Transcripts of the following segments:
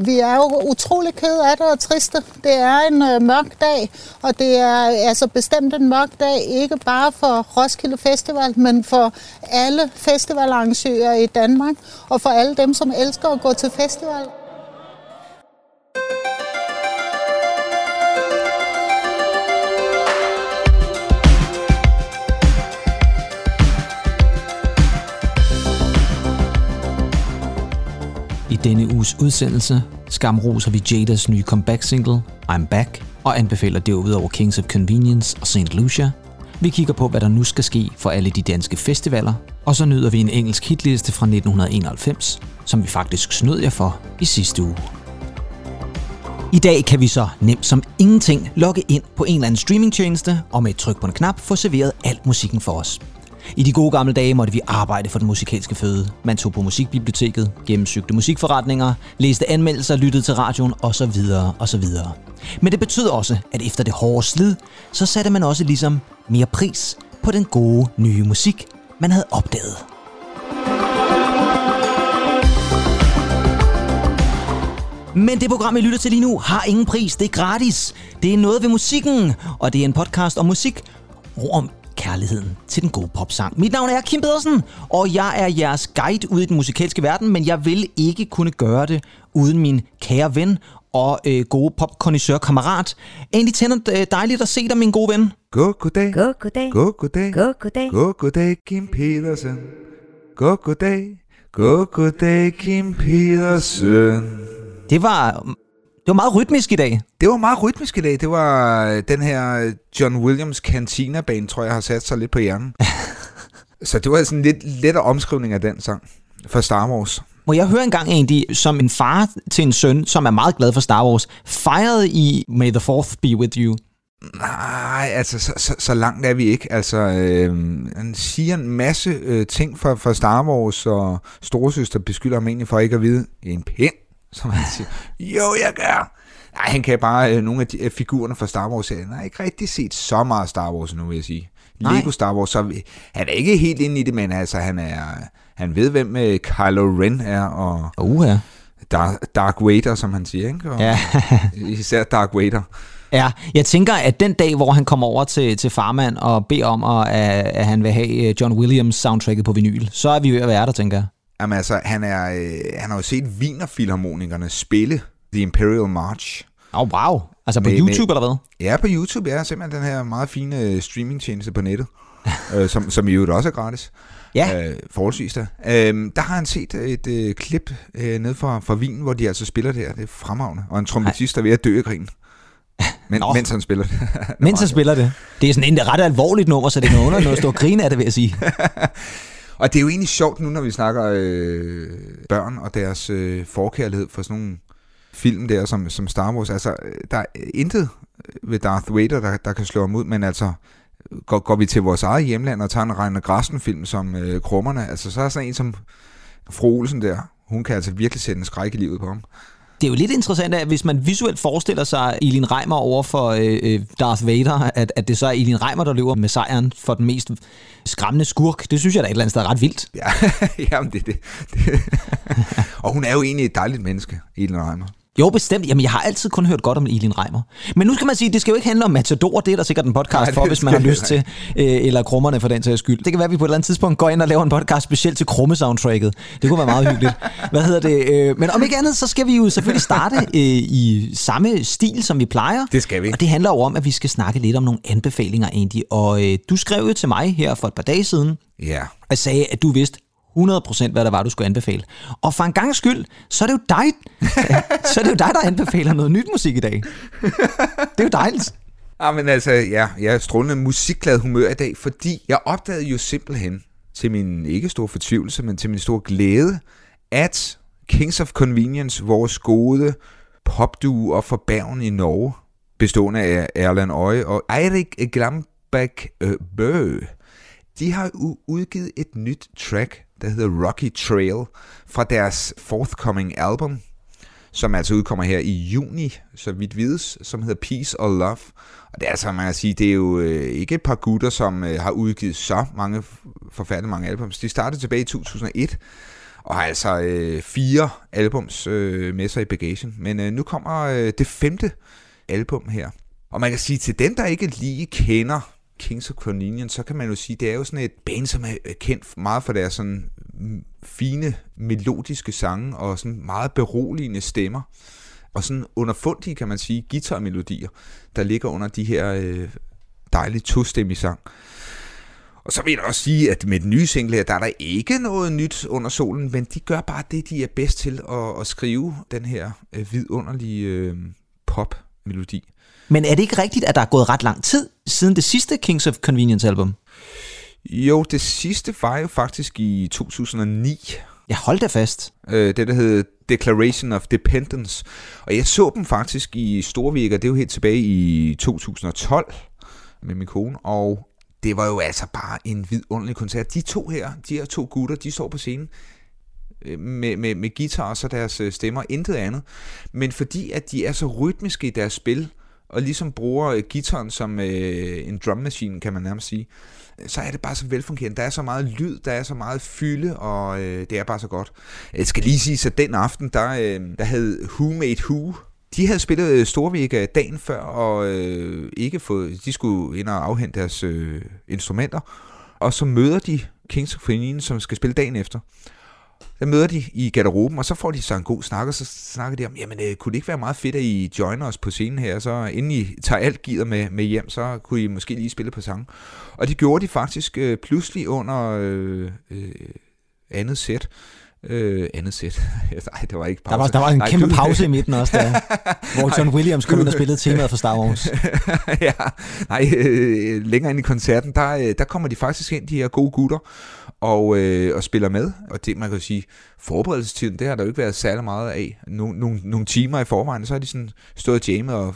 Vi er jo utrolig ked af det og triste. Det er en øh, mørk dag, og det er altså bestemt en mørk dag, ikke bare for Roskilde Festival, men for alle festivalarrangører i Danmark, og for alle dem, som elsker at gå til festival. Denne uges udsendelse skamroser vi Jadas nye comeback-single, I'm Back, og anbefaler derudover Kings of Convenience og St. Lucia. Vi kigger på, hvad der nu skal ske for alle de danske festivaler, og så nyder vi en engelsk hitliste fra 1991, som vi faktisk snød jer for i sidste uge. I dag kan vi så nemt som ingenting logge ind på en eller anden streamingtjeneste og med et tryk på en knap få serveret alt musikken for os. I de gode gamle dage måtte vi arbejde for den musikalske føde. Man tog på musikbiblioteket, gennemsøgte musikforretninger, læste anmeldelser, lyttede til radioen osv. osv. Men det betød også, at efter det hårde slid, så satte man også ligesom mere pris på den gode nye musik, man havde opdaget. Men det program, I lytter til lige nu, har ingen pris. Det er gratis. Det er noget ved musikken, og det er en podcast om musik og om kærligheden til den gode popsang. Mit navn er Kim Pedersen, og jeg er jeres guide ud i den musikalske verden, men jeg vil ikke kunne gøre det uden min kære ven og øh, gode popkondisør kammerat. Egentlig tænder øh, dejligt at se dig, min gode ven. Gå, goddag. Gå, goddag. Gå, goddag. Gå, goddag. Gå, goddag, Kim Pedersen. Gå, goddag. Gå, goddag, Kim Pedersen. Det var, var meget rytmisk i dag. Det var meget rytmisk i dag. Det var øh, den her John Williams Cantina-bane, tror jeg, har sat sig lidt på hjernen. Så det var sådan lidt lettere omskrivning af den sang fra Star Wars. Må jeg høre engang egentlig, som en far til en søn, som er meget glad for Star Wars, fejrede i May the 4th be with you? Nej, altså så, så, så langt er vi ikke. Altså, øh, han siger en masse øh, ting fra, fra Star Wars, og storesøster beskylder ham egentlig for ikke at vide en pind, som han siger. Jo, jeg gør. Nej, han kan bare øh, nogle af de, øh, figurerne fra Star Wars-serien. Jeg har ikke rigtig set så meget Star Wars nu, vil jeg sige. Nej. Lego Star Wars, så han er ikke helt inde i det, men altså, han er... Han ved, hvem øh, Kylo Ren er, og Uha. Darth, Dark Vader, som han siger, ikke? Og Ja. Især Dark Vader. Ja, jeg tænker, at den dag, hvor han kommer over til, til farmand og beder om, at, at han vil have øh, John Williams soundtracket på vinyl, så er vi ved at være der, tænker jeg. Jamen altså, han, er, øh, han har jo set Wienerfilharmonikerne spille The Imperial March. Åh, oh, wow. Altså på Med- YouTube, eller hvad? Ja, på YouTube, ja, simpelthen den her meget fine øh, streamingtjeneste på nettet, øh, som, som i øvrigt også er gratis. Ja. Øh, forholdsvis da. Øh, der har han set et øh, klip øh, ned fra, fra Wien, hvor de altså spiller det her. Det er fremragende. Og en trompetist, der er ved at dø af grin. Men, Nå. mens han spiller det. Mens han spiller det. Det er sådan en ret alvorligt nummer, så det er noget under noget at stå og grine af det, vil jeg sige. Og det er jo egentlig sjovt nu, når vi snakker øh, børn og deres øh, forkærlighed for sådan nogle film der, som, som Star Wars. Altså, øh, der er intet ved Darth Vader, der, der kan slå ham ud, men altså, går, går vi til vores eget hjemland og tager en Reiner Grassen-film som øh, Krummerne, altså, så er sådan en som fru Olsen der, hun kan altså virkelig sætte en skræk i livet på ham. Det er jo lidt interessant, at hvis man visuelt forestiller sig Elin Reimer over for øh, øh, Darth Vader, at, at det så er Elin Reimer, der løber med sejren for den mest skræmmende skurk. Det synes jeg da et eller andet sted er ret vildt. Ja, jamen det, det, det. og hun er jo egentlig et dejligt menneske, Elin Reimer. Jo, bestemt. Jamen, jeg har altid kun hørt godt om Elin Reimer. Men nu skal man sige, det skal jo ikke handle om Matador. Det er der sikkert en podcast Nej, for, hvis man har lyst til. Øh, eller Krummerne for den sags skyld. Det kan være, at vi på et eller andet tidspunkt går ind og laver en podcast specielt til Krumme-soundtracket. Det kunne være meget hyggeligt. Hvad hedder det? Øh, men om ikke andet, så skal vi jo selvfølgelig starte øh, i samme stil, som vi plejer. Det skal vi. Og det handler jo om, at vi skal snakke lidt om nogle anbefalinger, Andy. Og øh, du skrev jo til mig her for et par dage siden, Ja, og sagde, at du vidste 100% hvad der var, du skulle anbefale. Og for en gang skyld, så er det jo dig, så er det jo dig, der anbefaler noget nyt musik i dag. Det er jo dejligt. Ah, men altså, ja, jeg er strålende musikglad humør i dag, fordi jeg opdagede jo simpelthen, til min ikke store fortvivlelse, men til min store glæde, at Kings of Convenience, vores gode popduo og for Bergen i Norge, bestående af Erland Øje og Eirik Glambæk Bø, de har udgivet et nyt track, der hedder Rocky Trail, fra deres forthcoming album, som altså udkommer her i juni, så vidt vides, som hedder Peace or Love. Og det er altså, man kan sige, det er jo øh, ikke et par gutter, som øh, har udgivet så mange, forfærdeligt mange albums. De startede tilbage i 2001, og har altså øh, fire albums øh, med sig i bagagen. Men øh, nu kommer øh, det femte album her. Og man kan sige, til den, der ikke lige kender Kings of Convenience, så kan man jo sige, det er jo sådan et band, som er kendt meget for deres sådan fine melodiske sange og sådan meget beroligende stemmer. Og sådan underfundige, kan man sige, guitarmelodier, der ligger under de her øh, dejlige tostemmige sang. Og så vil jeg også sige, at med den nye single her, der er der ikke noget nyt under solen, men de gør bare det, de er bedst til at, at skrive den her øh, vidunderlige øh, pop-melodi. Men er det ikke rigtigt, at der er gået ret lang tid siden det sidste Kings of Convenience album? Jo, det sidste var jo faktisk i 2009. Jeg holdt da fast. Øh, det, der hed Declaration of Dependence. Og jeg så dem faktisk i Storvirker, det er jo helt tilbage i 2012 med min kone, og det var jo altså bare en vidunderlig koncert. De to her, de her to gutter, de står på scenen øh, med, med, med guitar og så deres øh, stemmer, intet andet. Men fordi at de er så rytmiske i deres spil, og ligesom bruger øh, gitaren som øh, en drum machine, kan man nærmest sige, øh, så er det bare så velfungerende. Der er så meget lyd, der er så meget fylde, og øh, det er bare så godt. Jeg skal lige sige, at den aften, der, øh, der havde Who Made Who, de havde spillet øh, Storvik Storvika dagen før, og øh, ikke fået, de skulle ind og afhente deres øh, instrumenter, og så møder de Kings of Queen, som skal spille dagen efter. Der møder de i garderoben, og så får de så en god snak, og så snakker de om, jamen øh, kunne det ikke være meget fedt, at I joiner os på scenen her, så inden I tager alt gider med, med hjem, så kunne I måske lige spille på sang. Og det gjorde de faktisk øh, pludselig under øh, øh, andet sæt. Øh, andet sæt. Nej, det var ikke pause. Der var, der var en Nej, kæmpe du... pause i midten også, der, hvor John Williams kom ind og spillede temaet for Star Wars. ja, nej, øh, længere ind i koncerten, der, øh, der kommer de faktisk ind, de her gode gutter, og, øh, og spiller med. Og det, man kan sige, forberedelsestiden, det har der jo ikke været særlig meget af. Nogle, nogle, nogle timer i forvejen, så har de sådan stået jammet og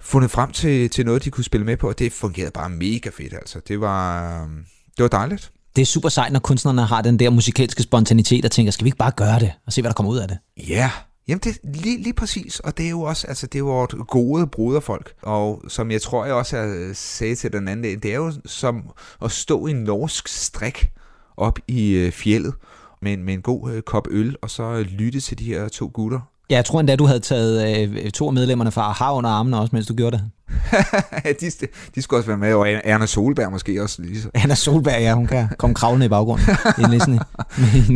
fundet frem til, til noget, de kunne spille med på, og det fungerede bare mega fedt, altså. Det var, øh, det var dejligt. Det er super sejt, når kunstnerne har den der musikalske spontanitet og tænker, skal vi ikke bare gøre det og se, hvad der kommer ud af det? Ja, Jamen, det lige, lige præcis, og det er jo også, altså det er jo vort gode broderfolk, og som jeg tror, jeg også har sagde til den anden, det er jo som at stå i en norsk strik op i øh, fjellet med en, med en god øh, kop øl, og så øh, lytte til de her to gutter. Ja, jeg tror endda, du havde taget øh, to af medlemmerne fra Har under armene også, mens du gjorde det. de, de skulle også være med, og Erna Solberg måske også lige så. Erna Solberg, ja, hun kan komme kravlende i baggrunden. I, sådan,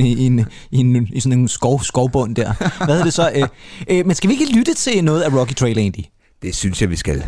i, i, i, i, en, i sådan en skov, skovbund der. Hvad er det så? Øh, øh, men skal vi ikke lytte til noget af Rocky Trail egentlig? Det synes jeg, vi skal.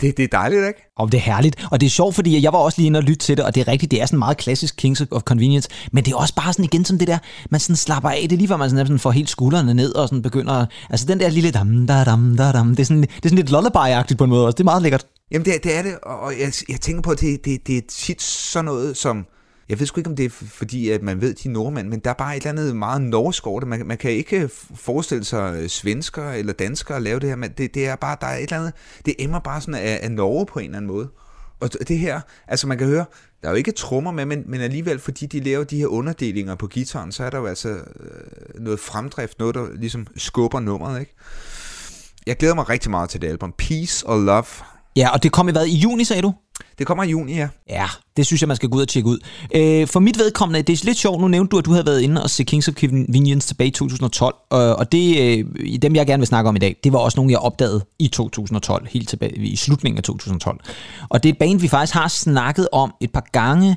Det, det er dejligt, ikke? Og det er herligt. Og det er sjovt, fordi jeg var også lige inde og lytte til det, og det er rigtigt, det er sådan meget klassisk Kings of Convenience, men det er også bare sådan igen som det der, man sådan slapper af, det er lige før man sådan får helt skuldrene ned og sådan begynder, altså den der lille dam, da, dam, da, dam, det er sådan, det er sådan lidt lullaby-agtigt på en måde også, det er meget lækkert. Jamen det, det er det, og jeg, jeg tænker på, at det, det, det er tit sådan noget som, jeg ved sgu ikke, om det er fordi, at man ved, de er nordmænd, men der er bare et eller andet meget norsk over det. Man, man kan ikke forestille sig øh, svensker eller danskere lave det her, men det, det er bare, der er et eller andet, det emmer bare sådan af, af Norge på en eller anden måde. Og det her, altså man kan høre, der er jo ikke trommer med, men, men alligevel, fordi de laver de her underdelinger på gitaren, så er der jo altså øh, noget fremdrift, noget der ligesom skubber nummeret, ikke? Jeg glæder mig rigtig meget til det album. Peace og Love. Ja, og det kom i hvad? I juni, sagde du? Det kommer i juni, ja. Ja, det synes jeg, man skal gå ud og tjekke ud. Øh, for mit vedkommende, det er lidt sjovt, nu nævnte du, at du havde været inde og se Kings of Convenience tilbage i 2012, øh, og det, øh, dem jeg gerne vil snakke om i dag, det var også nogle, jeg opdagede i 2012, helt tilbage i slutningen af 2012. Og det er et band, vi faktisk har snakket om et par gange.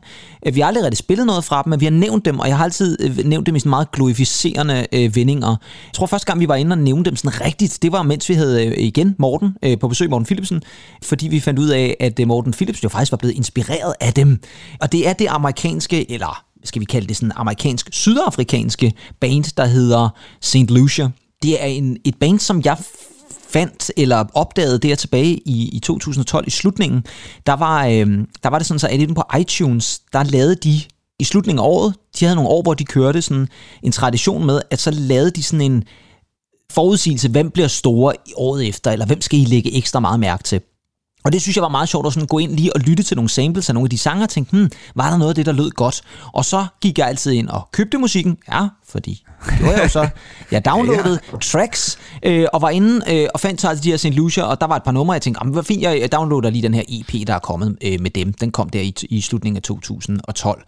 Vi har aldrig rigtig spillet noget fra dem, men vi har nævnt dem, og jeg har altid øh, nævnt dem i sådan meget glorificerende øh, vendinger. Jeg tror første gang, vi var inde og nævnte dem sådan rigtigt, det var mens vi havde øh, igen Morten øh, på besøg, Morten Philipsen, fordi vi fandt ud af, at øh, Morten Philips jo faktisk var blevet inspireret af dem. Og det er det amerikanske, eller skal vi kalde det sådan amerikansk-sydafrikanske band, der hedder St. Lucia. Det er en, et band, som jeg fandt eller opdagede der tilbage i, i 2012 i slutningen, der var, øh, der var det sådan så, at på iTunes, der lavede de i slutningen af året, de havde nogle år, hvor de kørte sådan en tradition med, at så lavede de sådan en forudsigelse, hvem bliver store i året efter, eller hvem skal I lægge ekstra meget mærke til. Og det synes jeg var meget sjovt at sådan gå ind lige og lytte til nogle samples af nogle af de sanger og tænke, hmm, var der noget af det, der lød godt? Og så gik jeg altid ind og købte musikken, ja, fordi det gjorde jeg jo så. Jeg downloadede ja. tracks øh, og var inde øh, og fandt så altså de her St. Lucia, og der var et par numre, jeg tænkte, hvor fint, jeg downloader lige den her EP, der er kommet øh, med dem. Den kom der i, i slutningen af 2012.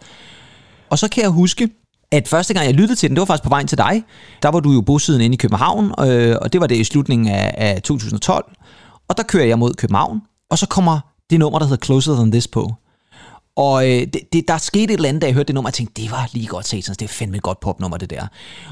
Og så kan jeg huske, at første gang jeg lyttede til den, det var faktisk på vejen til dig. Der var du jo bosiddende inde i København, øh, og det var det i slutningen af, af 2012. Og der kører jeg mod København, og så kommer det nummer, der hedder Closer Than This på. Og øh, det, det, der skete et eller andet, da jeg hørte det nummer, og jeg tænkte, det var lige godt satans, det er fandme et godt popnummer, det der.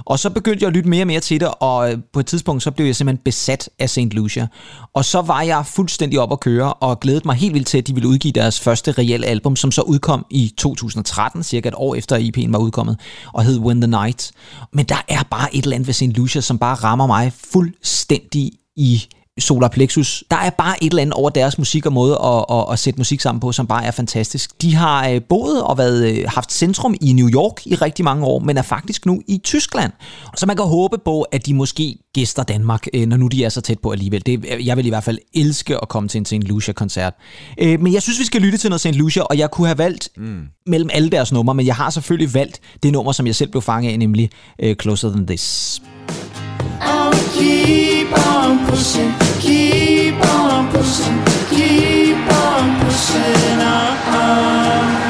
Og så begyndte jeg at lytte mere og mere til det, og øh, på et tidspunkt, så blev jeg simpelthen besat af St. Lucia. Og så var jeg fuldstændig op at køre, og glædede mig helt vildt til, at de ville udgive deres første reelle album, som så udkom i 2013, cirka et år efter EP'en var udkommet, og hed When the Night. Men der er bare et eller andet ved St. Lucia, som bare rammer mig fuldstændig i Solar Plexus. Der er bare et eller andet over deres musik og måde at, at, at sætte musik sammen på, som bare er fantastisk. De har øh, boet og været, øh, haft centrum i New York i rigtig mange år, men er faktisk nu i Tyskland. Så man kan håbe på, at de måske gæster Danmark, øh, når nu de er så tæt på alligevel. Det, jeg vil i hvert fald elske at komme til en St. Lucia-koncert. Men jeg synes, vi skal lytte til noget St. Lucia, og jeg kunne have valgt mm. mellem alle deres numre, men jeg har selvfølgelig valgt det nummer, som jeg selv blev fanget af, nemlig Closer Than This. Keep on pushing, keep on pushing, keep on pushing on.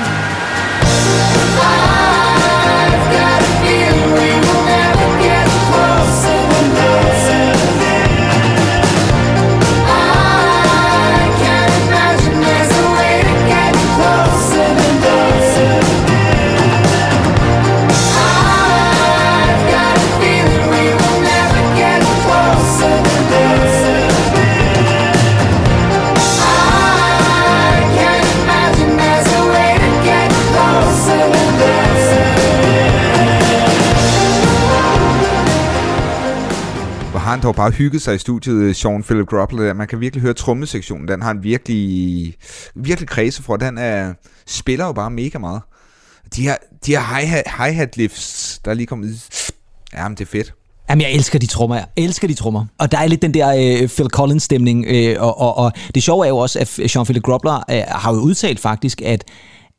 Han dog bare hygget sig i studiet, øh, Sean Philip Groppler. Man kan virkelig høre trommesektionen. Den har han virkelig, virkelig kredse for. Den er, spiller jo bare mega meget. De her, de her hi-hat, hi-hat lifts, der er lige kommet... Jamen, det er fedt. Jamen, jeg elsker de trommer. Jeg elsker de trommer. Og der er lidt den der øh, Phil Collins-stemning. Øh, og, og, og det sjove er jo også, at Jean-Philippe Grobler øh, har jo udtalt faktisk, at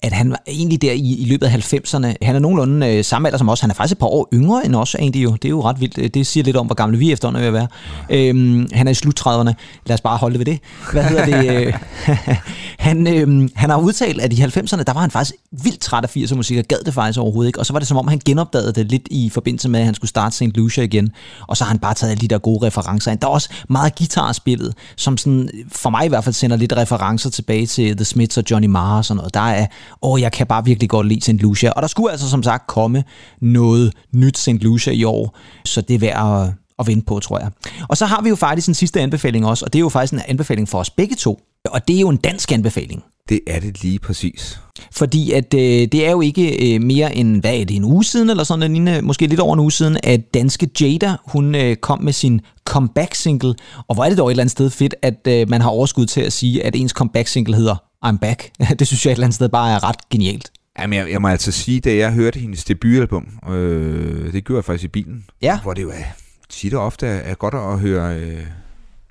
at han var egentlig der i, i løbet af 90'erne, han er nogenlunde øh, samme alder som os, han er faktisk et par år yngre end os egentlig jo, det er jo ret vildt, det siger lidt om, hvor gamle vi efterhånden vil være. Øhm, han er i slut 30'erne, lad os bare holde det ved det. Hvad hedder det? han, øhm, han har udtalt, at i 90'erne, der var han faktisk vildt træt af 80'er musik, og gad det faktisk overhovedet ikke, og så var det som om, han genopdagede det lidt i forbindelse med, at han skulle starte St. Lucia igen, og så har han bare taget alle de der gode referencer ind. Der er også meget guitarspillet, som sådan, for mig i hvert fald sender lidt referencer tilbage til The Smiths og Johnny Marr og sådan noget. Der er, åh, jeg kan bare virkelig godt lide St. Lucia. Og der skulle altså som sagt komme noget nyt St. Lucia i år, så det er værd at, at vente på, tror jeg. Og så har vi jo faktisk en sidste anbefaling også, og det er jo faktisk en anbefaling for os begge to. Og det er jo en dansk anbefaling. Det er det lige præcis. Fordi at øh, det er jo ikke øh, mere end, hvad er det, en uge siden, eller sådan en, måske lidt over en uge siden, at danske Jada, hun øh, kom med sin comeback-single. Og hvor er det dog et eller andet sted fedt, at øh, man har overskud til at sige, at ens comeback-single hedder I'm Back. Det synes jeg et eller andet sted bare er ret genialt. Jamen, jeg, jeg må altså sige, da jeg hørte hendes debutalbum, øh, det gjorde jeg faktisk i bilen, ja. hvor det jo er, tit og ofte er godt at høre øh,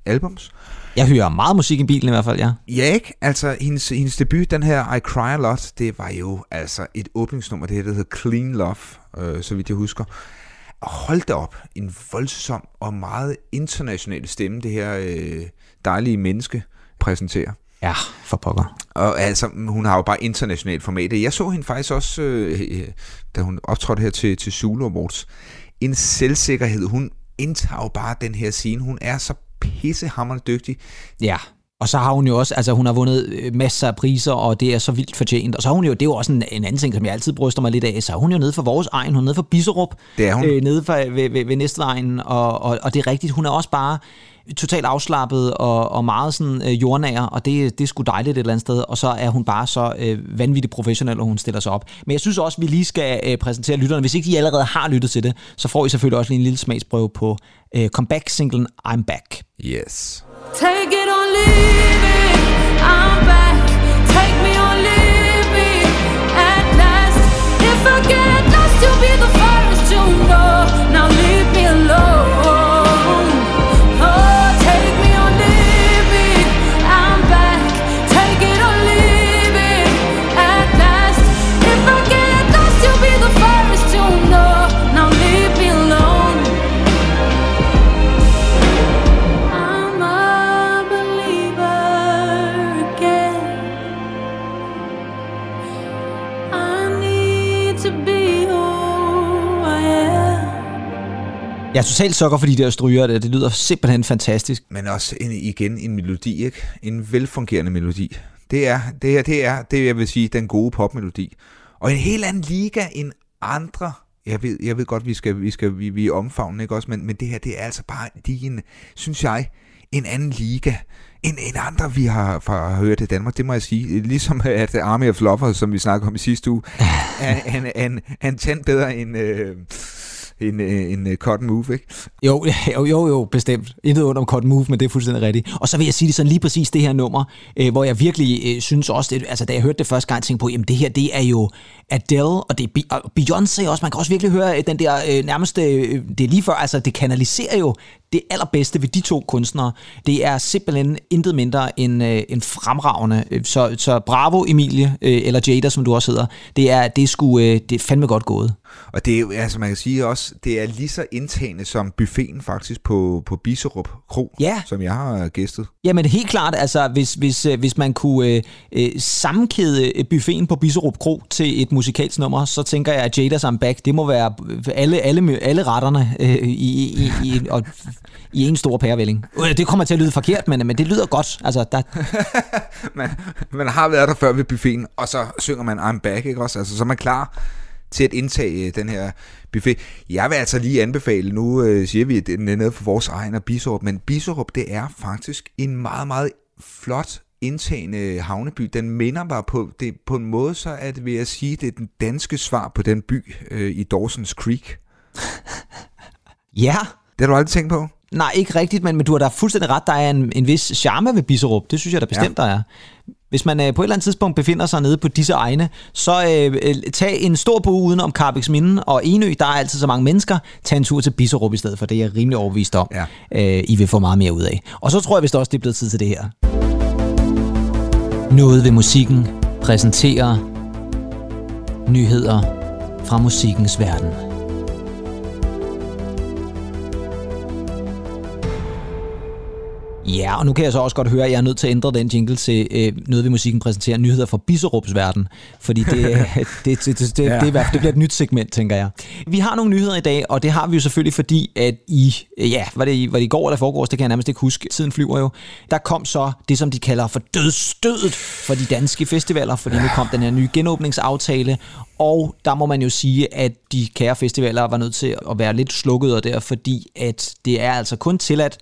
albums. Jeg hører meget musik i bilen i hvert fald, ja. Ja, ikke? Altså, hendes, hendes debut, den her I Cry A Lot, det var jo altså et åbningsnummer, det her, der hedder Clean Love, øh, så vidt jeg husker. Hold da op, en voldsom og meget international stemme, det her øh, dejlige menneske præsenterer. Ja, for pokker. Og altså, hun har jo bare internationalt format. Jeg så hende faktisk også, øh, da hun optrådte her til, til Zulu Awards. En selvsikkerhed. Hun indtager jo bare den her scene. Hun er så pissehammerende dygtig. Ja. Og så har hun jo også, altså hun har vundet øh, masser af priser, og det er så vildt fortjent. Og så har hun jo, det er jo også en, en anden ting, som jeg altid bryster mig lidt af, så er hun jo nede for vores egen, hun er nede for Biserup. Det er hun. Øh, nede for, ved, ved, ved Næstvejen, og, og, og det er rigtigt, hun er også bare totalt afslappet og, og meget sådan øh, jordnær, og det, det er sgu dejligt et eller andet sted, og så er hun bare så øh, vanvittigt professionel, og hun stiller sig op. Men jeg synes også, at vi lige skal øh, præsentere lytterne. Hvis ikke de allerede har lyttet til det, så får I selvfølgelig også lige en lille smagsprøve på øh, comeback-singlen I'm Back. Yes. Take it or leave it. Jeg er totalt sukker for de der stryger, det, det lyder simpelthen fantastisk. Men også en, igen en melodi, ikke? En velfungerende melodi. Det er, det er, det er, det jeg vil sige, den gode popmelodi. Og en helt anden liga end andre. Jeg ved, jeg ved godt, vi skal, vi skal, vi, vi er omfavnen, ikke også? Men, men det her, det er altså bare lige en, synes jeg, en anden liga end, end andre, vi har, har hørt i Danmark. Det må jeg sige. Ligesom at Army of Lovers, som vi snakkede om i sidste uge, han, han, han, han tændte bedre end, øh, en, øh, en øh, end Cotton Move, ikke? Jo, jo, jo, jo, bestemt. Intet under om Cotton Move, men det er fuldstændig rigtigt. Og så vil jeg sige det sådan lige præcis det her nummer, øh, hvor jeg virkelig øh, synes også, det, altså da jeg hørte det første gang, jeg tænkte på, jamen det her, det er jo Adele, og det er Beyoncé også. Man kan også virkelig høre øh, den der øh, nærmeste, øh, det er lige før, altså det kanaliserer jo det allerbedste ved de to kunstnere. Det er simpelthen intet mindre end, øh, end fremragende. Øh, Så, så bravo Emilie, øh, eller Jada, som du også hedder. Det er, det er sgu, øh, det er fandme godt gået. Og det er altså man kan sige også, det er lige så indtagende som buffeten faktisk på, på Biserup Kro, Ja. som jeg har gæstet. Jamen helt klart, altså hvis, hvis, øh, hvis man kunne øh, øh, sammenkæde øh, buffeten på Biserup Kro til et musikalsk nummer, så tænker jeg, at Jada's I'm Back, det må være alle, alle, alle retterne øh, i, i, i, og, i en stor pærevælling. Øh, Det kommer til at lyde forkert, men, men det lyder godt. Altså, der, Man, man har været der før ved buffeten, og så synger man I'm back, ikke også? Altså, så er man klar til at indtage øh, den her buffet. Jeg vil altså lige anbefale, nu øh, siger vi, at den er nede for vores egen og Biserup, men Biserup, det er faktisk en meget, meget flot indtagende havneby. Den minder mig på, det, på en måde, så at vil jeg sige, det er den danske svar på den by øh, i Dawson's Creek. ja, Det har du aldrig tænkt på? nej, ikke rigtigt, men, men du har da fuldstændig ret. Der er en, en vis charme ved Biserup. Det synes jeg da bestemt, ja. der er. Hvis man øh, på et eller andet tidspunkt befinder sig nede på disse egne, så øh, øh, tag en stor bog uden om Carbex Minde og Enø. Der er altid så mange mennesker. Tag en tur til Biserup i stedet for. Det er jeg rimelig overbevist om. Ja. Øh, I vil få meget mere ud af. Og så tror jeg vist også, det er blevet tid til det her. Noget ved musikken præsenterer nyheder fra musikkens verden. Ja, og nu kan jeg så også godt høre, at jeg er nødt til at ændre den jingle til øh, noget ved musikken præsenterer nyheder fra Biserups verden. Fordi det, øh, det, det, det, det, det, Ja. det, er det bliver et nyt segment, tænker jeg. Vi har nogle nyheder i dag, og det har vi jo selvfølgelig, fordi at i, øh, ja, var det, i- var det i går eller forgårs, det kan jeg nærmest ikke huske, tiden flyver jo, der kom så det, som de kalder for dødstødet for de danske festivaler, fordi nu kom den her nye genåbningsaftale, og der må man jo sige, at de kære festivaler var nødt til at være lidt slukket der, fordi at det er altså kun tilladt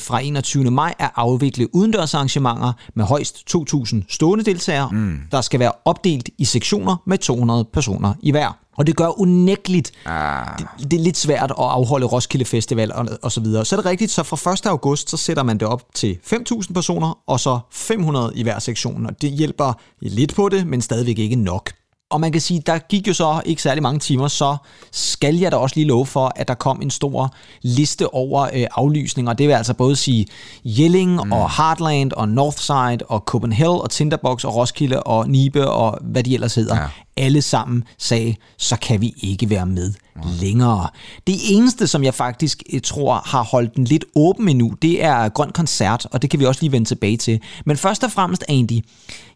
fra 21. maj at afvikle udendørsarrangementer med højst 2.000 stående deltagere, mm. der skal være opdelt i sektioner med 200 personer i hver. Og det gør unægteligt, Ah. det, det er lidt svært at afholde Roskilde Festival og, og så videre. Så er det rigtigt, så fra 1. august, så sætter man det op til 5.000 personer, og så 500 i hver sektion. Og det hjælper lidt på det, men stadigvæk ikke nok. Og man kan sige, der gik jo så ikke særlig mange timer, så skal jeg da også lige love for, at der kom en stor liste over øh, aflysninger. Det vil altså både sige Jelling mm. og Heartland og Northside og Copenhagen og Tinderbox og Roskilde og Nibe og hvad de ellers hedder. Ja. Alle sammen sagde, så kan vi ikke være med længere. Det eneste, som jeg faktisk øh, tror har holdt den lidt åben endnu, det er Grøn Koncert, og det kan vi også lige vende tilbage til. Men først og fremmest, Andy,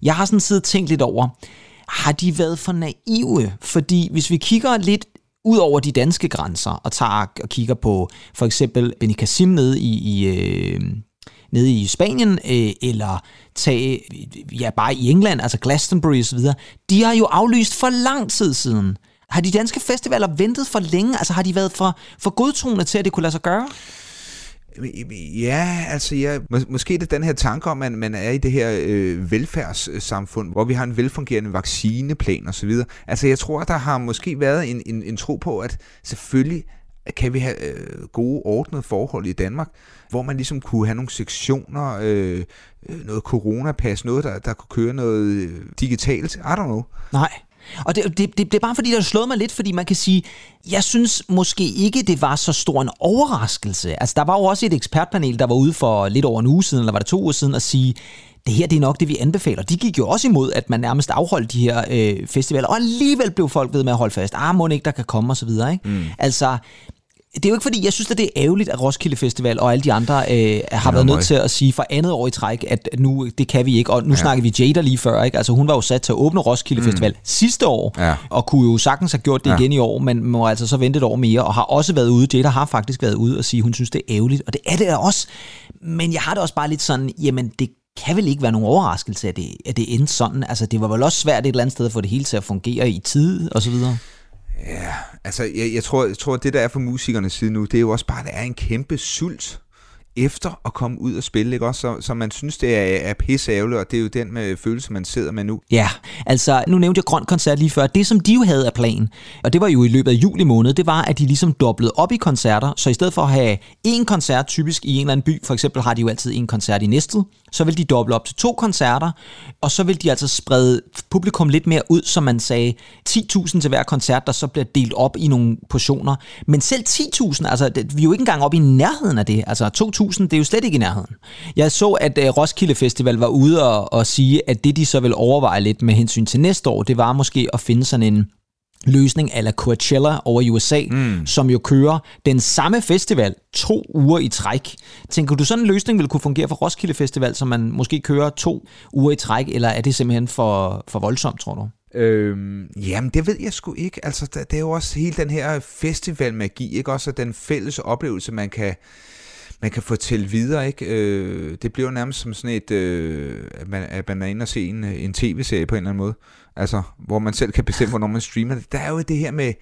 jeg har sådan siddet og tænkt lidt over, har de været for naive? Fordi hvis vi kigger lidt ud over de danske grænser og tager og kigger på for eksempel Benny Kassim nede i, i, øh, nede i Spanien, øh, eller tage, ja, bare i England, altså Glastonbury osv., de har jo aflyst for lang tid siden. Har de danske festivaler ventet for længe? Altså har de været for, for godtroende til, at det kunne lade sig gøre? Ja, altså ja, mås- måske er det den her tanke om, at man er i det her øh, velfærdssamfund, hvor vi har en velfungerende vaccineplan osv. Altså jeg tror, der har måske været en, en, en tro på, at selvfølgelig kan vi have øh, gode, ordnede forhold i Danmark, hvor man ligesom kunne have nogle sektioner, øh, øh noget coronapas, noget, der, der kunne køre noget øh, digitalt. I don't know. Nej. Og det, det, det, det er bare fordi, der slået mig lidt, fordi man kan sige, jeg synes måske ikke, det var så stor en overraskelse. Altså, der var jo også et ekspertpanel, der var ude for lidt over en uge siden, eller var det to uger siden, at sige, det her det er nok det, vi anbefaler. De gik jo også imod, at man nærmest afholdt de her øh, festivaler, og alligevel blev folk ved med at holde fast. Ah, må ikke, der kan komme, og så videre. Ikke? Mm. Altså, det er jo ikke fordi, jeg synes, at det er ærgerligt, at Roskilde Festival og alle de andre øh, har været nødt til at sige for andet år i træk, at nu det kan vi ikke. Og nu ja. snakker vi Jada lige før, ikke? Altså hun var jo sat til at åbne Roskilde mm. Festival sidste år, ja. og kunne jo sagtens have gjort det ja. igen i år, men må altså så vente et år mere, og har også været ude. Jada har faktisk været ude og sige, at hun synes, det er ærgerligt, og det er det også. Men jeg har det også bare lidt sådan, jamen det kan vel ikke være nogen overraskelse, at det, at det endte sådan. Altså det var vel også svært et eller andet sted at få det hele til at fungere i tid og så videre. Ja, altså jeg, jeg, tror, jeg tror, det der er for musikernes side nu, det er jo også bare, at der er en kæmpe sult efter at komme ud og spille, ikke også? Så, så man synes, det er, er pisseærgerligt, og det er jo den med følelse, man sidder med nu. Ja, altså nu nævnte jeg Grøn Koncert lige før. Det, som de jo havde af plan, og det var jo i løbet af juli måned, det var, at de ligesom doblede op i koncerter, så i stedet for at have én koncert typisk i en eller anden by, for eksempel har de jo altid en koncert i Næstved, så vil de doble op til to koncerter, og så vil de altså sprede publikum lidt mere ud, som man sagde, 10.000 til hver koncert, der så bliver delt op i nogle portioner. Men selv 10.000, altså vi er jo ikke engang op i nærheden af det. Altså 2.000, det er jo slet ikke i nærheden. Jeg så, at uh, Roskilde Festival var ude og, og sige, at det de så vil overveje lidt med hensyn til næste år, det var måske at finde sådan en løsning ala Coachella over i USA, mm. som jo kører den samme festival to uger i træk. Tænker du sådan en løsning vil kunne fungere for Roskilde Festival, som man måske kører to uger i træk, eller er det simpelthen for, for voldsomt, tror du? Øhm, jamen, det ved jeg sgu ikke. Altså, det er jo også hele den her festivalmagi, ikke? Også den fælles oplevelse, man kan, man kan fortælle videre, ikke? Øh, det bliver jo nærmest som sådan et, øh, at, man, at man er inde og se en, en tv-serie på en eller anden måde. Altså, hvor man selv kan bestemme, hvornår man streamer det. Der er jo det her med,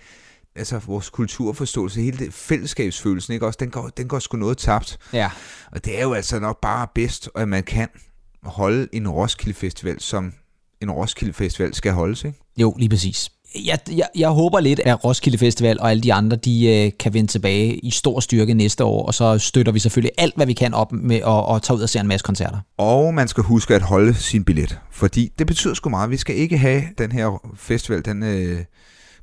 altså vores kulturforståelse, hele det fællesskabsfølelsen, ikke også, den går, den går sgu noget tabt. Ja. Og det er jo altså nok bare bedst, at man kan holde en Roskilde Festival, som en Roskilde Festival skal holdes, ikke? Jo, lige præcis jeg, jeg, jeg håber lidt, at Roskilde Festival og alle de andre, de øh, kan vende tilbage i stor styrke næste år, og så støtter vi selvfølgelig alt, hvad vi kan op med at, og tage ud og se en masse koncerter. Og man skal huske at holde sin billet, fordi det betyder sgu meget. Vi skal ikke have den her festival, den øh,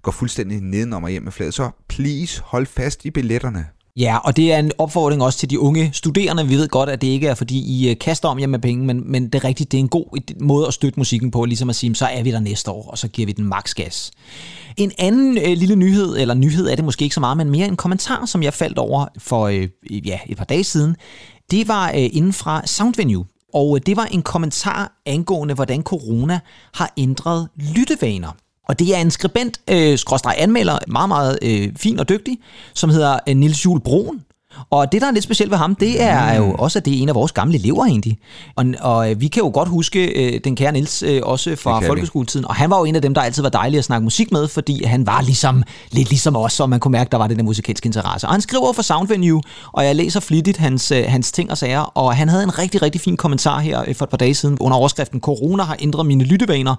går fuldstændig nedenom og hjem med fladet. Så please, hold fast i billetterne. Ja, og det er en opfordring også til de unge studerende. Vi ved godt, at det ikke er, fordi I øh, kaster om jer med penge, men, men det er rigtigt, det er en god måde at støtte musikken på, ligesom at sige, så er vi der næste år, og så giver vi den maks gas. En anden øh, lille nyhed, eller nyhed er det måske ikke så meget, men mere en kommentar, som jeg faldt over for øh, ja, et par dage siden, det var øh, inden fra Soundvenue. Og øh, det var en kommentar angående, hvordan corona har ændret lyttevaner. Og det er en skribent, øh, skråstrej anmelder, meget, meget øh, fin og dygtig, som hedder øh, Nils Jul Broen. Og det, der er lidt specielt ved ham, det er jo også, at det er en af vores gamle elever egentlig. Og, og øh, vi kan jo godt huske øh, den kære Nils øh, også fra folkeskoletiden, og han var jo en af dem, der altid var dejlig at snakke musik med, fordi han var ligesom, lidt ligesom os, og man kunne mærke, der var den der musikalske interesse. Og han skriver for Soundvenue, og jeg læser flittigt hans, øh, hans ting og sager, og han havde en rigtig, rigtig fin kommentar her øh, for et par dage siden under overskriften Corona har ændret mine lyttevaner,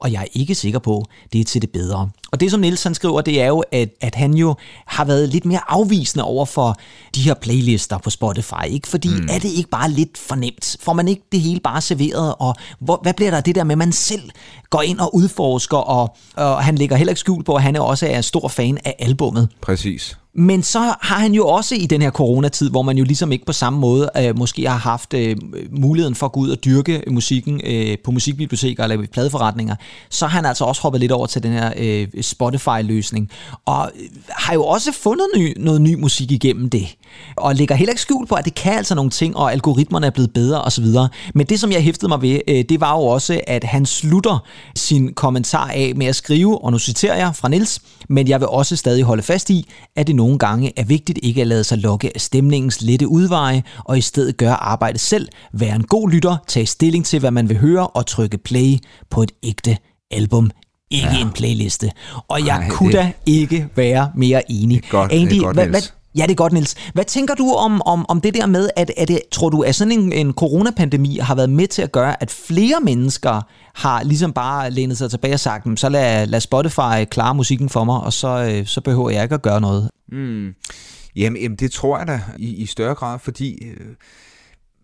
og jeg er ikke sikker på, det er til det bedre. Og det, som Niels han skriver, det er jo, at, at han jo har været lidt mere afvisende over for de her playlister på Spotify. Ikke? Fordi mm. er det ikke bare lidt for nemt? Får man ikke det hele bare serveret? Og hvor, hvad bliver der det der med, at man selv går ind og udforsker? Og, og han lægger heller ikke skjul på, at han også er stor fan af albummet. Præcis. Men så har han jo også i den her coronatid, hvor man jo ligesom ikke på samme måde øh, måske har haft øh, muligheden for at gå ud og dyrke musikken øh, på musikbiblioteker eller i pladeforretninger, så har han altså også hoppet lidt over til den her øh, Spotify-løsning, og øh, har jo også fundet ny, noget ny musik igennem det. og ligger heller ikke skjul på, at det kan altså nogle ting, og algoritmerne er blevet bedre osv. Men det, som jeg hæftede mig ved, øh, det var jo også, at han slutter sin kommentar af med at skrive, og nu citerer jeg fra Nils, men jeg vil også stadig holde fast i, at det nogle gange er vigtigt ikke at lade sig lokke af stemningens lette udveje, og i stedet gøre arbejdet selv, være en god lytter, tage stilling til, hvad man vil høre, og trykke play på et ægte album ikke ja. en playliste. Og jeg Ej, kunne det- da ikke være mere enig. Det er godt- det er Andy, godt, hvad, hvad, Ja, det er godt, Niels. Hvad tænker du om, om, om det der med, at, at det, tror du, at sådan en, en coronapandemi har været med til at gøre, at flere mennesker har ligesom bare lænet sig tilbage og sagt, "Men så lad, lad Spotify klare musikken for mig, og så, øh, så behøver jeg ikke at gøre noget. Mm. Jamen, jamen, det tror jeg da i, i større grad, fordi... Øh,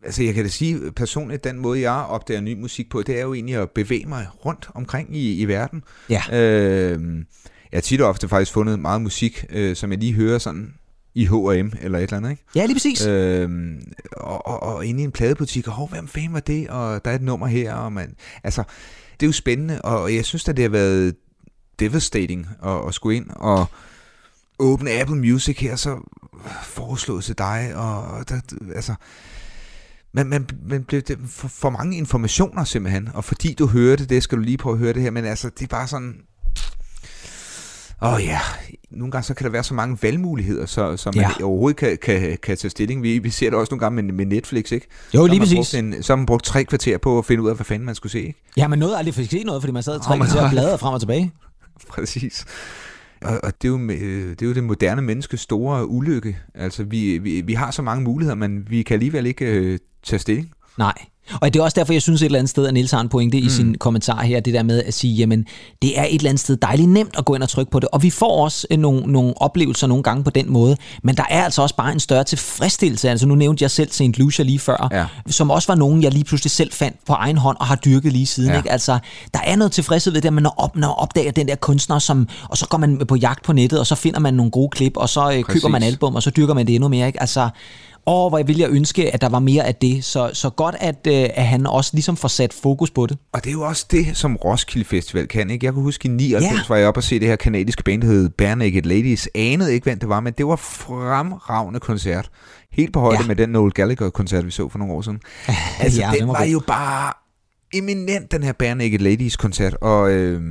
altså, jeg kan da sige personligt, den måde, jeg opdager ny musik på, det er jo egentlig at bevæge mig rundt omkring i, i verden. Ja. Øh, jeg har tit og ofte faktisk fundet meget musik, øh, som jeg lige hører sådan i H&M eller et eller andet, ikke? Ja, lige præcis. Øh. Øhm, og, og, og inde i en pladebutik, og hvem fanden var det, og der er et nummer her, og man, altså, det er jo spændende, og jeg synes at det har været devastating at, at skulle ind og åbne Apple Music her, så foreslået til dig, og, der, altså, man, man, man bliver det, for, for mange informationer simpelthen, og fordi du hører det, skal du lige prøve at høre det her, men altså, det er bare sådan, Åh oh, ja, nogle gange så kan der være så mange valgmuligheder, så, så man Ja. overhovedet kan, kan, kan tage stilling. Vi, vi ser det også nogle gange med, med Netflix, ikke? Jo, lige man præcis. En, så har man brugt tre kvarter på at finde ud af, hvad fanden man skulle se, ikke? Ja, men noget aldrig fik se noget, fordi man sad tre man kvarter og bladrede frem og tilbage. Præcis. Og, og det, er jo, øh, det er jo det moderne menneskes store ulykke. Altså, vi, vi, vi har så mange muligheder, men vi kan alligevel ikke øh, tage stilling. Nej. Og det er også derfor, jeg synes et eller andet sted, at Niels har en pointe mm. i sin kommentar her, det der med at sige, jamen, det er et eller andet sted dejligt nemt at gå ind og trykke på det, og vi får også øh, nogle, nogle oplevelser nogle gange på den måde, men der er altså også bare en større tilfredsstillelse. Altså nu nævnte jeg selv St. Lucia lige før, Ja. som også var nogen, jeg lige pludselig selv fandt på egen hånd og har dyrket lige siden. Ja. Ikke? Altså, der er noget tilfredshed ved det, at man når op, når opdager den der kunstner, som, og så går man på jagt på nettet, og så finder man nogle gode klip, og så øh, køber man album, og så dyrker man det endnu mere. Ikke? Altså, Åh, hvor ville jeg ønske, at der var mere af det. Så, så godt, at, øh, at han også ligesom får sat fokus på det. Og det er jo også det, som Roskilde Festival kan, ikke? Jeg kunne huske i 99 Ja. ja. var jeg oppe og se det her kanadiske band, der hed Bare Naked Ladies. Anede ikke, hvem det var, men det var fremragende koncert. Helt på højde Ja. med den Noel Gallagher-koncert, vi så for nogle år siden. Altså, Ja, den var var, jo bare eminent, den her Bare Naked Ladies-koncert. Og øh,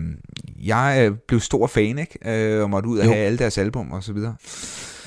jeg øh, blev stor fan, ikke? Øh, og måtte ud og Jo. have alle deres album og så videre.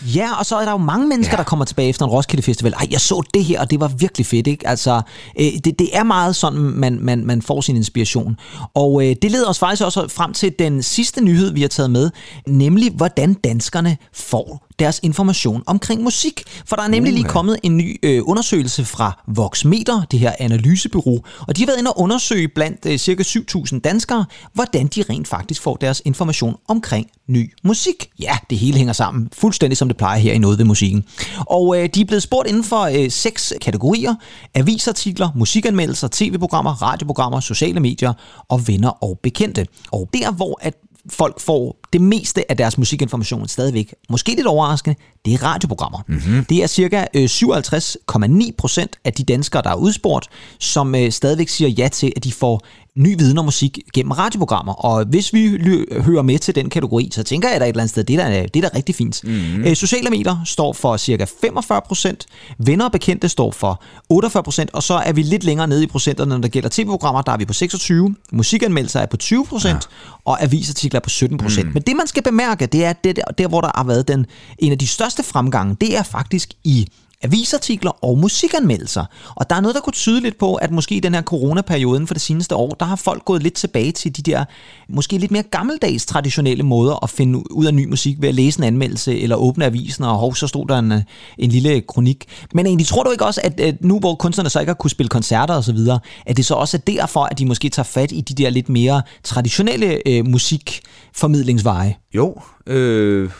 Ja, og så er der jo mange mennesker, ja. Der kommer tilbage efter en Roskilde Festival. Ej, jeg så det her, og det var virkelig fedt, ikke? Altså, øh, det, det er meget sådan, man, man, man får sin inspiration. Og øh, det leder os faktisk også frem til den sidste nyhed, vi har taget med, nemlig hvordan danskerne får deres information omkring musik. For der er nemlig lige kommet en ny øh, undersøgelse fra Voxmeter, det her analysebureau, og de har været inde og undersøge blandt øh, cirka 7.000 danskere, hvordan de rent faktisk får deres information omkring ny musik. Ja, det hele hænger sammen, fuldstændig som det plejer her i Noget ved Musikken. Og øh, de er blevet spurgt inden for øh, seks kategorier. Avisartikler, musikanmeldelser, tv-programmer, radioprogrammer, sociale medier og venner og bekendte. Og der, hvor at folk får det meste af deres musikinformation stadigvæk, måske lidt overraskende, det er radioprogrammer. Mm-hmm. Det er cirka øh, 57,9 procent af de danskere, der er udspurgt, som øh, stadigvæk siger ja til, at de får ny viden om musik gennem radioprogrammer. Og hvis vi ly- hører med til den kategori, så tænker jeg, at der er et eller andet sted, det er da, det er da rigtig fint. Mm-hmm. Øh, sociale medier står for cirka 45 procent, venner og bekendte står for 48 procent, og så er vi lidt længere nede i procenterne, når der gælder tv-programmer, der er vi på 26, musikanmeldelser er på 20 procent, ja. og avisartikler er på 17 procent. Mm. Men det, man skal bemærke, det er, at det der, der, hvor der har været den, en af de største fremgange, det er faktisk i avisartikler og musikanmeldelser. Og der er noget, der kunne tyde lidt på, at måske i den her coronaperioden for det seneste år, der har folk gået lidt tilbage til de der måske lidt mere gammeldags traditionelle måder at finde ud af ny musik ved at læse en anmeldelse eller åbne avisen, og hov, så stod der en, en lille kronik. Men egentlig tror du ikke også, at, at nu hvor kunstnerne så ikke har kunne spille koncerter og så videre, at det så også er derfor, at de måske tager fat i de der lidt mere traditionelle øh, musikformidlingsveje? Jo, øh,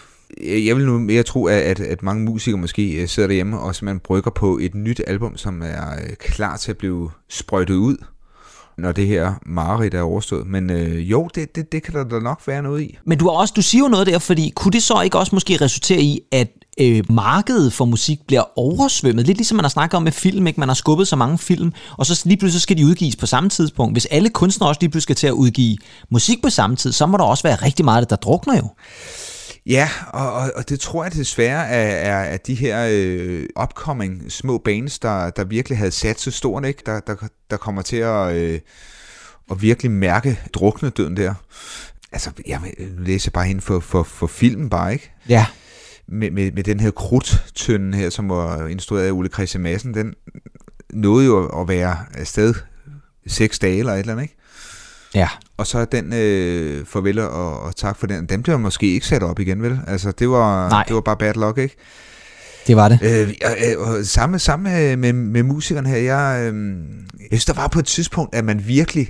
jeg vil nu mere tro, at, at, at mange musikere måske øh, sidder derhjemme og simpelthen brygger på et nyt album, som er øh, klar til at blive sprøjtet ud, når det her mareridt er overstået. Men øh, jo, det, det, det kan der da nok være noget i. Men du, har også, du siger jo noget der, fordi kunne det så ikke også måske resultere i, at øh, markedet for musik bliver oversvømmet? Lidt ligesom man har snakket om med film, ikke? Man har skubbet så mange film, og så lige pludselig skal de udgives på samme tidspunkt. Hvis alle kunstnere også lige pludselig skal til at udgive musik på samme tid, så må der også være rigtig meget, der drukner jo. Ja, og, og, og det tror jeg desværre er, er, er de her øh, upcoming små bands, der, der virkelig havde sat så stort, ikke? Der, der, der kommer til at, øh, at virkelig mærke drukne døden der. Altså, jeg læser bare ind for, for, for filmen bare, ikke? Ja. Med, med, med den her krudtønde her, som var instrueret af Ole Christian Madsen, den nåede jo at være afsted seks dage eller et eller andet, ikke? Ja. Og så den øh, farvel og, og tak for den, den blev måske ikke sat op igen, vel? Altså, det var, Nej. det var bare bad luck, ikke? Det var det. Øh, og, og, og samme, samme med, med, med musikeren her, jeg, øh, jeg synes, der var på et tidspunkt, at man virkelig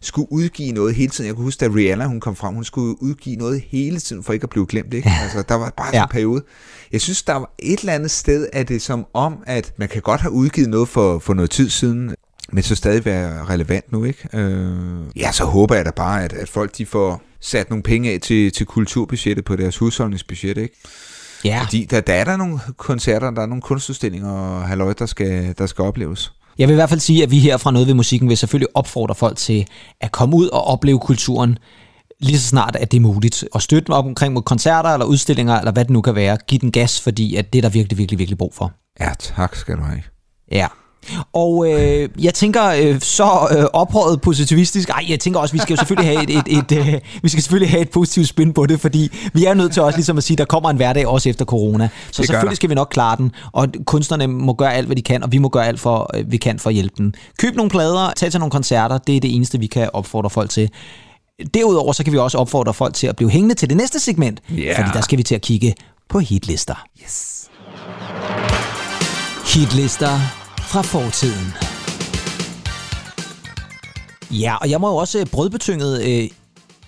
skulle udgive noget hele tiden. Jeg kunne huske, da Rihanna hun kom frem, hun skulle udgive noget hele tiden, for ikke at blive glemt, ikke? Altså, der var bare Ja. en periode. Jeg synes, der var et eller andet sted, at det som om, at man kan godt have udgivet noget for, for noget tid siden, men så stadig være relevant nu, ikke? Øh, ja, så håber jeg da bare, at, at folk de får sat nogle penge af til, til kulturbudgettet på deres husholdningsbudget, ikke? Ja. Fordi der, der er der nogle koncerter, der er nogle kunstudstillinger og halløj, der skal, der skal opleves. Jeg vil i hvert fald sige, at vi her fra Noget ved Musikken vil selvfølgelig opfordre folk til at komme ud og opleve kulturen lige så snart, at det er muligt. Og støtte dem op omkring mod koncerter eller udstillinger, eller hvad det nu kan være. Giv den gas, fordi at det er der virkelig, virkelig, virkelig brug for. Ja, tak skal du have. Ja. Og øh, jeg tænker øh, så øh, ophøjet positivistisk. Ej, jeg tænker også, vi skal jo selvfølgelig have et, et, et, øh, vi skal selvfølgelig have et positivt spin på det, fordi vi er nødt til også ligesom at sige, der kommer en hverdag også efter corona. Så selvfølgelig der. skal vi nok klare den, og kunstnerne må gøre alt, hvad de kan, og vi må gøre alt, for, øh, vi kan for at hjælpe dem. Køb nogle plader, tag til nogle koncerter, det er det eneste, vi kan opfordre folk til. Derudover så kan vi også opfordre folk til at blive hængende til det næste segment, Ja. fordi der skal vi til at kigge på hitlister. Yes. Hitlister fra fortiden. Ja, og jeg må jo også øh, brødbetynget øh,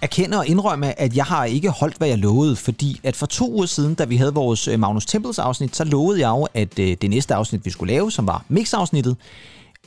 erkende og indrømme, at jeg har ikke holdt, hvad jeg lovede, fordi at for to uger siden, da vi havde vores øh, Magnus Tempels afsnit, så lovede jeg jo, at øh, det næste afsnit, vi skulle lave, som var mix-afsnittet,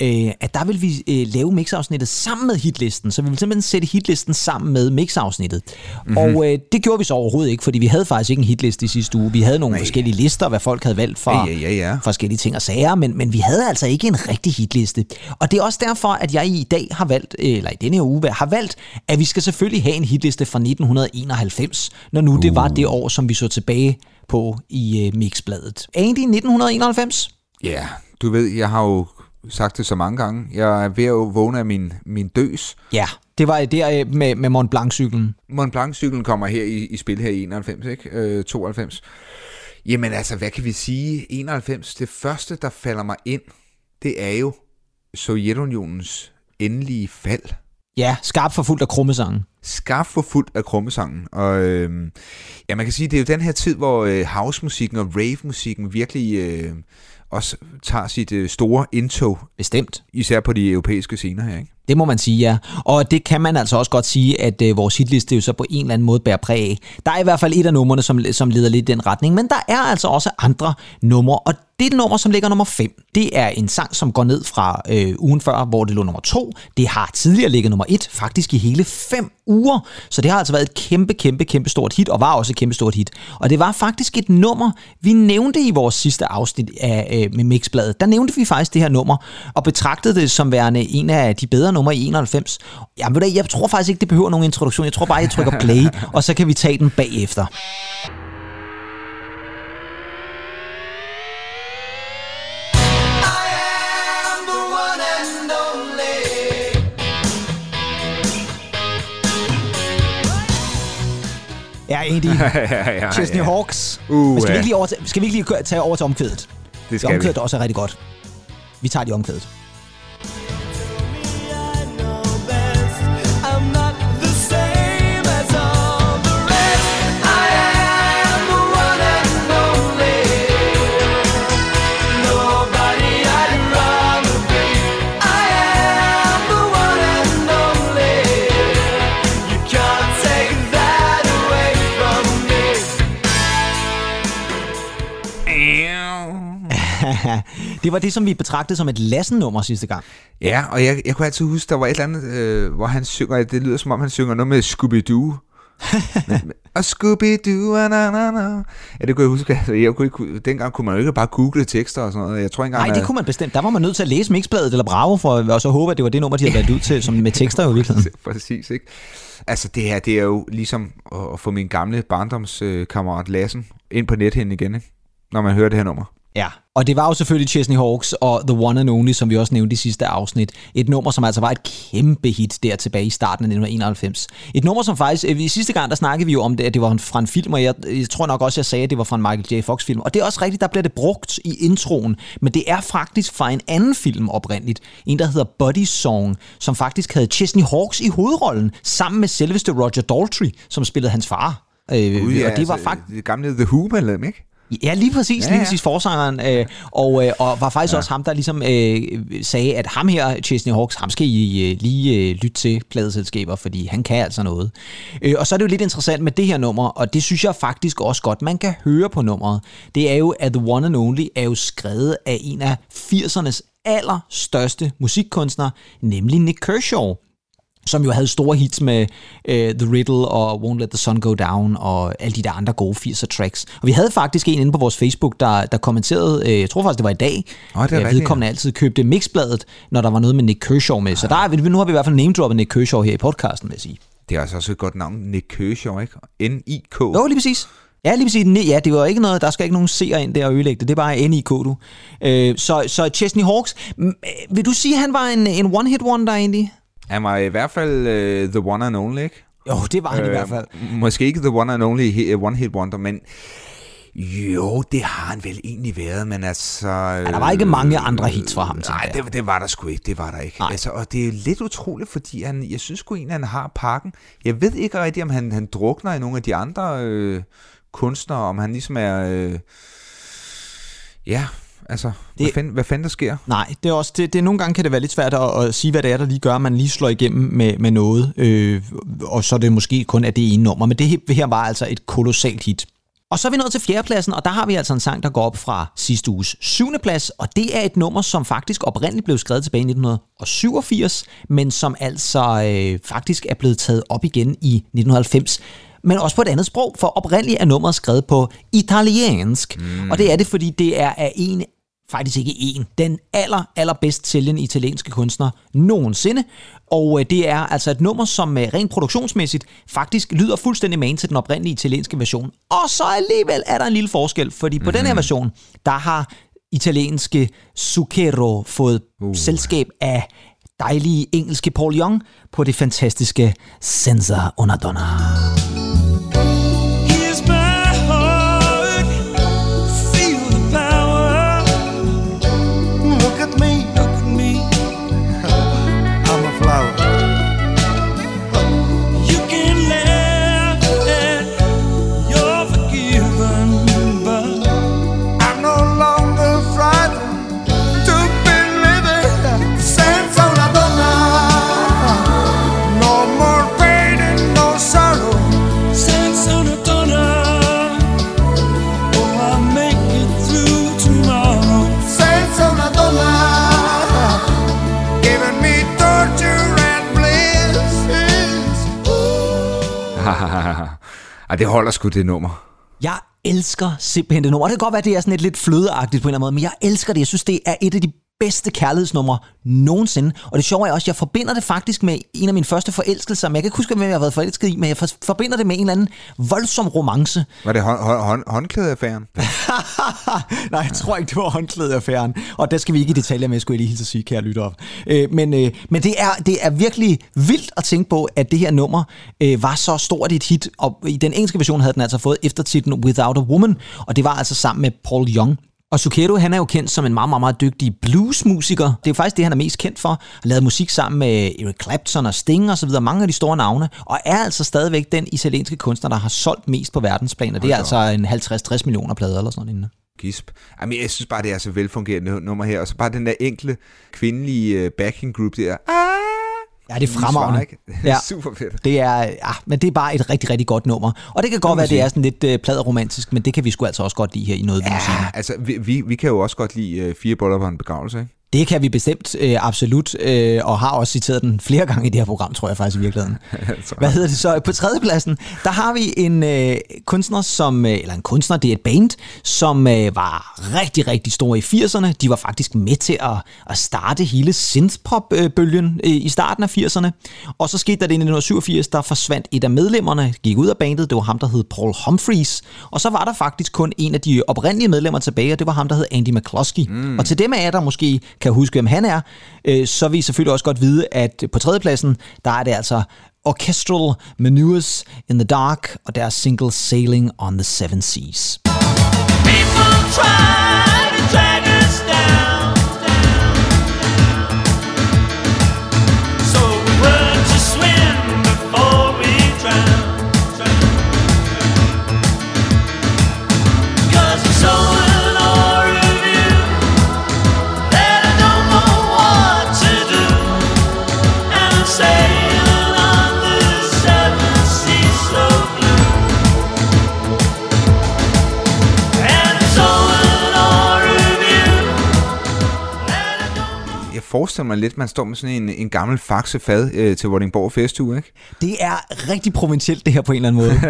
øh, at der vil vi øh, lave mixafsnittet sammen med hitlisten. Så vi vil simpelthen sætte hitlisten sammen med mixafsnittet. Mm-hmm. Og øh, det gjorde vi så overhovedet ikke, fordi vi havde faktisk ikke en hitliste i sidste uge. Vi havde nogle Nej. Forskellige lister, hvad folk havde valgt fra Ja, ja, ja, forskellige ting og sager, men, men vi havde altså ikke en rigtig hitliste. Og det er også derfor, at jeg i dag har valgt, eller i denne her uge, har valgt, at vi skal selvfølgelig have en hitliste fra 1991, når nu uh. det var det år, som vi så tilbage på i uh, Mixbladet. Andy, 1991? Ja, du ved, jeg har jo sagt det så mange gange. Jeg er ved at vågne af min, min døs. Ja, det var der øh, med, med Mont Blanc-cyklen. Mont Blanc-cyklen kommer her i, i spil her i 91, ikke? Øh, 92. Jamen altså, hvad kan vi sige? 91, det første, der falder mig ind, det er jo Sovjetunionens endelige fald. Ja, skarpt forfulgt af krummesangen. skarpt for fuldt af krummesangen. Og øh, ja, man kan sige, det er jo den her tid, hvor øh, housemusikken og rave-musikken virkelig øh, også tager sit øh, store indtog, Bestemt. især på de europæiske scener her, ikke? Det må man sige, ja. Og det kan man altså også godt sige, at øh, vores hitliste jo så på en eller anden måde bærer præg af. Der er i hvert fald et af numrene, som, som leder lidt i den retning, men der er altså også andre numre, og det nummer, som ligger nummer 5, det er en sang, som går ned fra øh, ugen før, hvor det lå nummer 2. Det har tidligere ligget nummer 1, faktisk i hele 5 uger. Så det har altså været et kæmpe, kæmpe, kæmpe stort hit, og var også et kæmpe stort hit. Og det var faktisk et nummer, vi nævnte i vores sidste afsnit af, øh, med Mixbladet. Der nævnte vi faktisk det her nummer, og betragtede det som værende en af de bedre numre i 91. Jamen, jeg tror faktisk ikke, det behøver nogen introduktion. Jeg tror bare, jeg trykker play, og så kan vi tage den bagefter. Ja, Andy. ja, ja, Chesney Hawks. Uh, Men skal vi ja. ikke lige, over til, skal vi ikke lige tage over til omkvædet? Det skal vi. omkvædet er også rigtig godt. Vi tager de omkvædet. Det var det, som vi betragtede som et Lassen-nummer sidste gang. Ja, og jeg, jeg kunne altid huske, der var et eller andet, øh, hvor han synger, det lyder som om han synger noget med Scooby-Doo. Og Scooby-Doo, na, na, na. Ja, det kunne jeg huske. Altså, jeg kunne ikke, dengang kunne man jo ikke bare google tekster og sådan noget. Jeg tror ikke engang, Nej, det kunne man bestemt. Der var man nødt til at læse Mixbladet eller Bravo, for og så håbe, at det var det nummer, de havde valgt ud til, som med tekster i virkeligheden. Præcis, ikke? Altså, det her, det er jo ligesom at få min gamle barndomskammerat Lassen ind på nethen igen, ikke? Når man hører det her nummer. Ja, og det var jo selvfølgelig Chesney Hawks og The One and Only, som vi også nævnte i sidste afsnit. Et nummer, som altså var et kæmpe hit der tilbage i starten af 1991. Et nummer, som faktisk, øh, i sidste gang, der snakkede vi jo om det, at det var fra en film, og jeg, jeg tror nok også, jeg sagde, at det var fra en Michael J. Fox-film. Og det er også rigtigt, der bliver det brugt i introen, men det er faktisk fra en anden film oprindeligt. En, der hedder Buddy Song, som faktisk havde Chesney Hawks i hovedrollen, sammen med selveste Roger Daltrey, som spillede hans far. Øh, Gud, ja, og det var altså, faktisk... Det gamle The Who-medlem, ikke? Ja, lige præcis, Ja, ja, lige præcis forsangeren, øh, og, øh, og var faktisk ja. også ham, der ligesom øh, sagde, at ham her, Chesney Hawks, ham skal I øh, lige øh, lytte til pladeselskaber, fordi han kan altså noget. Øh, og så er det jo lidt interessant med det her nummer, og det synes jeg faktisk også godt, man kan høre på nummeret. Det er jo, at The One and Only er jo skrevet af en af 80'ernes allerstørste musikkunstnere, nemlig Nick Kershaw som jo havde store hits med uh, The Riddle og Won't Let the Sun Go Down og alle de der andre gode 80'er tracks. Og vi havde faktisk en inde på vores Facebook, der, der kommenterede, uh, jeg tror faktisk det var i dag, Åh, det er øh, vedkommende altid købte Mixbladet, når der var noget med Nick Kershaw med. Så der er, nu har vi i hvert fald name-droppet Nick Kershaw her i podcasten, vil jeg sige. Det er altså også et godt navn, Nick Kershaw, ikke? N-I-K. Jo, lige præcis. Ja, lige præcis. Ja, det var ikke noget, der skal ikke nogen seer ind der og ødelægge det. Det er bare NIK, du. Øh, så, så Chesney Hawks, øh, vil du sige, at han var en, en one-hit wonder egentlig? Han var i hvert fald uh, the one and only, ikke? Jo, det var han øh, i hvert fald. Måske ikke the one and only he- one hit wonder, men jo, det har han vel egentlig været, men altså... Ja, der var ikke mange andre hits fra ham, Nej, det, det var der sgu ikke, det var der ikke. Nej. Altså, og det er lidt utroligt, fordi han, jeg synes sgu egentlig, han har pakken. Jeg ved ikke rigtigt, om han, han drukner i nogle af de andre øh, kunstnere, om han ligesom er... Øh, ja, altså, det... hvad, fanden, hvad fanden der sker? Nej, det er også det, det, nogle gange kan det være lidt svært at, at sige, hvad det er, der lige gør, at man lige slår igennem med, med noget, øh, og så er det måske kun af det ene nummer. Men det her- her var altså et kolossalt hit. Og så er vi nået til fjerdepladsen, og der har vi altså en sang, der går op fra sidste uges syvende plads, og det er et nummer, som faktisk oprindeligt blev skrevet tilbage i 1987, men som altså øh, faktisk er blevet taget op igen i 1990 men også på et andet sprog, for oprindeligt er nummeret skrevet på italiensk. Mm. Og det er det, fordi det er af en faktisk ikke en, den aller, aller bedst sælgende italienske kunstner nogensinde. Og øh, det er altså et nummer, som øh, rent produktionsmæssigt faktisk lyder fuldstændig man til den oprindelige italienske version. Og så alligevel er der en lille forskel, fordi på mm. den her version, der har italienske Zucchero fået uh. selskab af dejlige engelske Paul Young på det fantastiske Senza una donna. Ej, det holder sgu det nummer. Jeg elsker simpelthen det nummer. Og det kan godt være, at det er sådan et lidt flødeagtigt på en eller anden måde, men jeg elsker det. Jeg synes, det er et af de bedste kærlighedsnumre nogensinde. Og det sjove er også, at jeg forbinder det faktisk med en af mine første forelskelser. Men jeg kan ikke huske, hvem jeg har været forelsket i, men jeg for- forbinder det med en eller anden voldsom romance. Var det hånd, hånd, håndklædeaffæren? Nej, jeg tror ikke, det var håndklædeaffæren. Og der skal vi ikke i detaljer med, skulle jeg lige hilse at sige, kære lytter op. Øh, men øh, men det, er, det er virkelig vildt at tænke på, at det her nummer øh, var så stort et hit. Og i den engelske version havde den altså fået eftertitlen Without a Woman. Og det var altså sammen med Paul Young. Og Zucchero, han er jo kendt som en meget, meget, meget dygtig bluesmusiker. Det er jo faktisk det, han er mest kendt for. Han lavet musik sammen med Eric Clapton og Sting og så videre, mange af de store navne, og er altså stadigvæk den italienske kunstner, der har solgt mest på verdensplan, og det er altså en 50-60 millioner plader eller sådan noget. Gisp. Jamen, jeg synes bare, det er så velfungerende nummer her. Og så bare den der enkle kvindelige øh, backing group der. Ah! Ja, det er fremragende. ikke? Ja. Super fedt. Det er, ja, men det er bare et rigtig, rigtig godt nummer. Og det kan godt være, at det sige. er sådan lidt øh, pladeromantisk, men det kan vi sgu altså også godt lide her i noget musikken. Ja, altså, vi, vi, vi kan jo også godt lide øh, fire boller på en begravelse, ikke? Det kan vi bestemt øh, absolut, øh, og har også citeret den flere gange i det her program, tror jeg faktisk i virkeligheden. Hvad hedder det så? På tredjepladsen, der har vi en øh, kunstner, som, øh, eller en kunstner, det er et band, som øh, var rigtig, rigtig stor i 80'erne. De var faktisk med til at, at starte hele synthpop-bølgen øh, i starten af 80'erne. Og så skete der det i 1987, der forsvandt et af medlemmerne, gik ud af bandet, det var ham, der hed Paul Humphreys. Og så var der faktisk kun en af de oprindelige medlemmer tilbage, og det var ham, der hed Andy McCluskey. Mm. Og til dem af jer, der måske kan huske, hvem han er, øh, så vil I selvfølgelig også godt vide, at på tredjepladsen, der er det altså Orchestral Maneuvers in the Dark og deres single Sailing on the Seven Seas. People try forestiller mig lidt, man står med sådan en, en gammel faxefad øh, til Vordingborg Festuge, ikke? Det er rigtig provincielt, det her på en eller anden måde.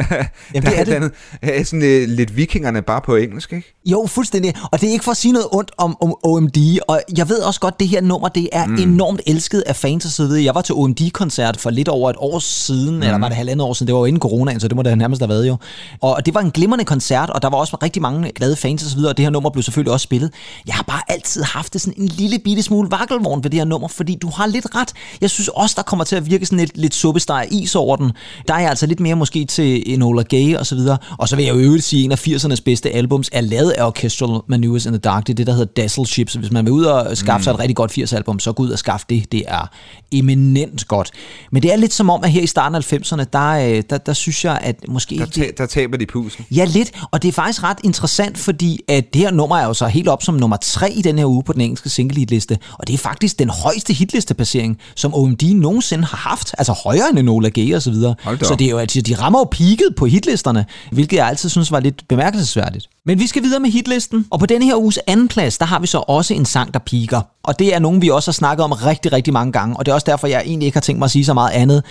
Jamen, det er er det. et andet, øh, sådan øh, lidt vikingerne bare på engelsk, ikke? Jo, fuldstændig. Og det er ikke for at sige noget ondt om, om OMD, og jeg ved også godt, at det her nummer, det er mm. enormt elsket af fans og så videre. Jeg var til OMD-koncert for lidt over et år siden, mm. eller var det halvandet år siden, det var jo inden coronaen, så det må det nærmest have været jo. Og det var en glimrende koncert, og der var også rigtig mange glade fans og så videre, og det her nummer blev selvfølgelig også spillet. Jeg har bare altid haft det sådan en lille bitte smule vakkelvogn ved det her nummer, fordi du har lidt ret. Jeg synes også, der kommer til at virke sådan lidt, lidt suppesteg is over den. Der er jeg altså lidt mere måske til Enola Gay og så videre. Og så vil jeg jo øvrigt sige, at en af 80'ernes bedste albums er lavet af Orchestral Maneuvers in the Dark. Det er det, der hedder Dazzle Ships. Hvis man vil ud og skaffe mm. sig et rigtig godt 80'er-album, så gå ud og skaffe det. Det er eminent godt. Men det er lidt som om, at her i starten af 90'erne, der, øh, der, der synes jeg, at måske Der, ta- der taber de pusen. Ja, lidt. Og det er faktisk ret interessant, fordi at det her nummer er jo så helt op som nummer tre i den her uge på den engelske single hitliste. Og det er faktisk den højeste hitlisteplacering, som OMD nogensinde har haft. Altså højere end Enola Gay og så videre. Så det er jo, altså, de rammer jo peaket på hitlisterne, hvilket jeg altid synes var lidt bemærkelsesværdigt. Men vi skal videre med hitlisten, og på denne her uges anden plads, der har vi så også en sang, der piker. Og det er nogen, vi også har snakket om rigtig, rigtig mange gange, og det er også derfor, jeg egentlig ikke har tænkt mig at sige så meget andet,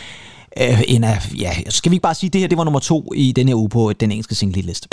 øh, end at, ja, skal vi ikke bare sige, at det her det var nummer to i den her uge på den engelske single hitliste.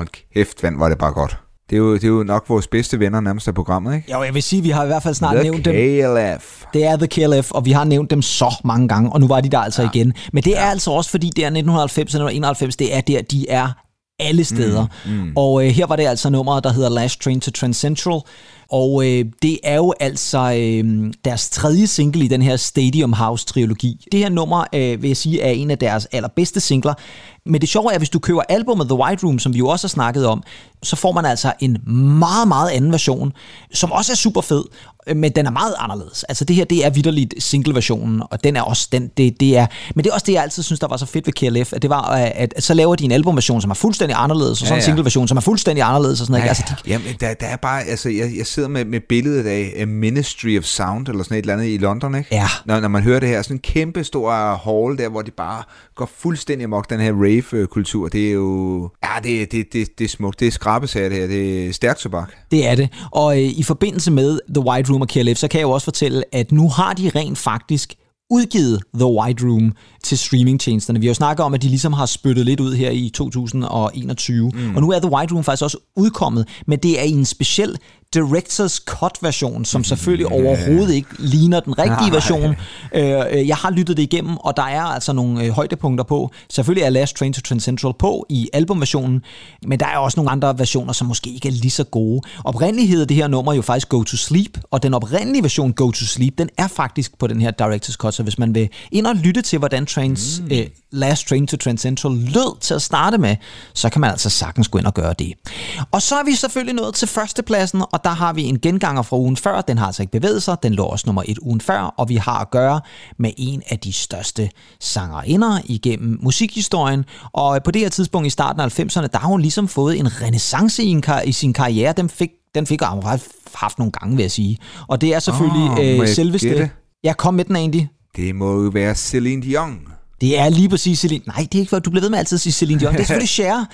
Hold kæft, vand, var det bare godt. Det er, jo, det er jo nok vores bedste venner nærmest af programmet, ikke? Jo, jeg vil sige, at vi har i hvert fald snart The nævnt dem. KLF. Det er The KLF, og vi har nævnt dem så mange gange, og nu var de der altså ja. igen. Men det er altså også, fordi det er 1990 1991, det er der, de er alle steder. Mm, mm. Og øh, her var det altså nummeret, der hedder Last Train to Transcentral. Og øh, det er jo altså øh, deres tredje single i den her Stadium House-trilogi. Det her nummer, øh, vil jeg sige, er en af deres allerbedste singler. Men det sjove er, at hvis du køber albumet The White Room, som vi jo også har snakket om, så får man altså en meget, meget anden version, som også er super fed, øh, men den er meget anderledes. Altså det her, det er vidderligt single-versionen, og den er også den, det, det er, men det er også det, jeg altid synes, der var så fedt ved KLF, at det var, øh, at, at så laver de en albumversion, som er fuldstændig anderledes, og så Ja, en ja. single-version, som er fuldstændig anderledes, og sådan noget. Ja, ikke? Altså, de, Jamen, der, der er bare, altså, jeg, jeg sidder med, med billedet af Ministry of Sound, eller sådan et eller andet i London, ikke? Ja. Når, når man hører det her, sådan en kæmpe stor hall der, hvor de bare går fuldstændig amok, den her rave-kultur, det er jo, ja, det, det, det, det er smukt, det er skrabesager det her, det er stærkt tobak. Det er det. Og øh, i forbindelse med The White Room og KLF, så kan jeg jo også fortælle, at nu har de rent faktisk udgivet The White Room til streamingtjenesterne. Vi har jo snakket om, at de ligesom har spyttet lidt ud her i 2021. Mm. Og nu er The White Room faktisk også udkommet, men det er i en speciel Directors Cut version, som selvfølgelig overhovedet ikke ligner den rigtige Nej. version. Øh, øh, jeg har lyttet det igennem, og der er altså nogle øh, højdepunkter på. Selvfølgelig er Last Train to Trend Central på i albumversionen, men der er også nogle andre versioner, som måske ikke er lige så gode. Oprindeligt hedder det her nummer jo faktisk Go to Sleep, og den oprindelige version Go to Sleep, den er faktisk på den her Directors Cut, så hvis man vil ind og lytte til, hvordan Trains, mm. øh, Last Train to Trend Central lød til at starte med, så kan man altså sagtens gå ind og gøre det. Og så er vi selvfølgelig nået til førstepladsen, og der har vi en genganger fra ugen før. Den har altså ikke bevæget sig, den lå også nummer et ugen før, og vi har at gøre med en af de største sangerinder igennem musikhistorien. Og på det her tidspunkt i starten af 90'erne, der har hun ligesom fået en renaissance i, en kar- i sin karriere. Den fik, den fik hun haft nogle gange, vil jeg sige. Og det er selvfølgelig oh, øh, selveste... gætte? Jeg kom med den egentlig. Det må jo være Celine Dion. Det er lige præcis Celine... Nej, det er ikke, du bliver ved med altid at sige Celine Dion. Det er selvfølgelig Cher.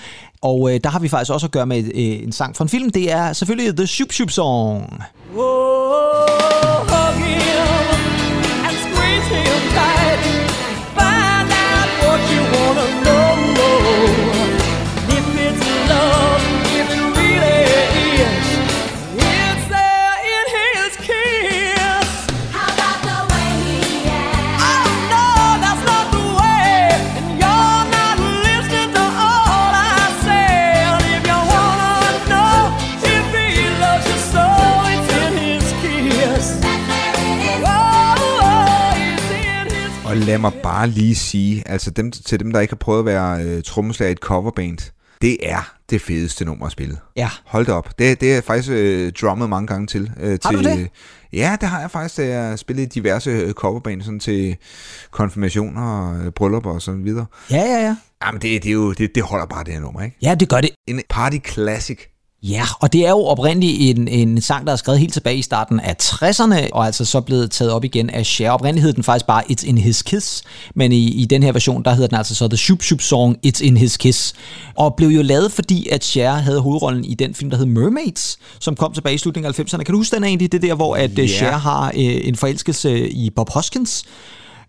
Og øh, der har vi faktisk også at gøre med øh, en sang fra en film. Det er selvfølgelig The Shoop Shoop Song. hug bare lige sige, altså dem, til dem, der ikke har prøvet at være øh, trommeslager i et coverband, det er det fedeste nummer at spille. Ja. Hold da op. Det, det er jeg faktisk øh, drummet mange gange til. Øh, Har til du det? Ja, det har jeg faktisk, da jeg spillede diverse øh, coverband, sådan til konfirmationer og øh, bryllupper og så videre. Ja, ja, ja. Jamen, det, det, er jo, det, det holder bare det her nummer, ikke? Ja, det gør det. En party classic. Ja, og det er jo oprindeligt en, en sang, der er skrevet helt tilbage i starten af 60'erne, og altså så blevet taget op igen af Cher. Oprindeligt hed den faktisk bare It's in His Kiss, men i, i den her version, der hedder den altså så The Shoop Shoop Song It's in His Kiss. Og blev jo lavet, fordi at Cher havde hovedrollen i den film, der hed Mermaids, som kom tilbage i slutningen af 90'erne. Kan du huske den egentlig? Det der, hvor at yeah. Cher har øh, en forelskelse i Bob Hoskins,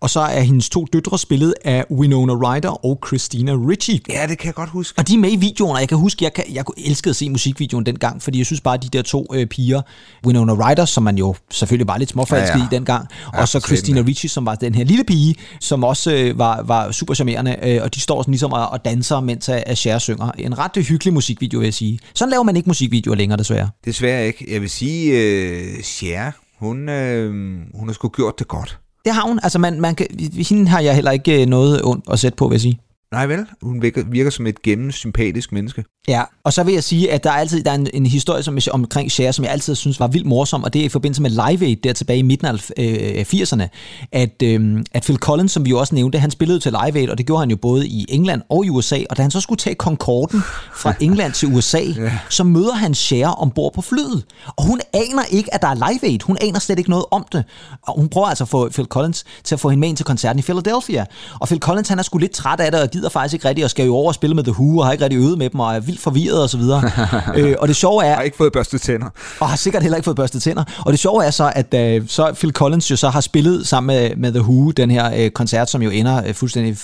og så er hendes to døtre spillet af Winona Ryder og Christina Ricci. Ja, det kan jeg godt huske. Og de er med i videoen, og jeg kan huske, jeg, kan, jeg elskede at se musikvideoen dengang, fordi jeg synes bare, at de der to øh, piger, Winona Ryder, som man jo selvfølgelig var lidt småforelsket Ja, ja, i dengang, Ja, og så Christina Ricci, som var den her lille pige, som også øh, var, var super charmerende, øh, og de står sådan ligesom og, og danser, mens at, at Cher synger. En ret øh, hyggelig musikvideo, vil jeg sige. Sådan laver man ikke musikvideoer længere, desværre. Desværre ikke. Jeg vil sige, øh, Cher, hun, øh, hun har sgu gjort det godt. Det har hun. Altså, man, man kan, hende har jeg heller ikke øh, noget ondt at sætte på, vil jeg sige. Nej vel? Hun virker, virker som et gennemsympatisk menneske. Ja, og så vil jeg sige, at der er altid der er en, en historie som, omkring Cher, som jeg altid synes var vildt morsom, og det er i forbindelse med Live Aid der tilbage i midten af øh, 80'erne, at, øh, at Phil Collins, som vi jo også nævnte, han spillede til Live Aid, og det gjorde han jo både i England og i USA, og da han så skulle tage Concorden fra England til USA, ja. så møder han Cher ombord på flyet, og hun aner ikke, at der er Live Aid, hun aner slet ikke noget om det, og hun prøver altså at få Phil Collins til at få hende med ind til koncerten i Philadelphia, og Phil Collins, han er sgu lidt træt af det, og gider faktisk ikke rigtig, og skal jo over og spille med The Who, og har ikke rigtig øvet med dem, og er vildt forvirret og så videre. øh, og det sjove er, Jeg har ikke fået børstet tænder. og har sikkert heller ikke fået børstet tænder. Og det sjove er så, at øh, så Phil Collins jo så har spillet sammen med, med The Who, den her øh, koncert, som jo ender øh, fuldstændig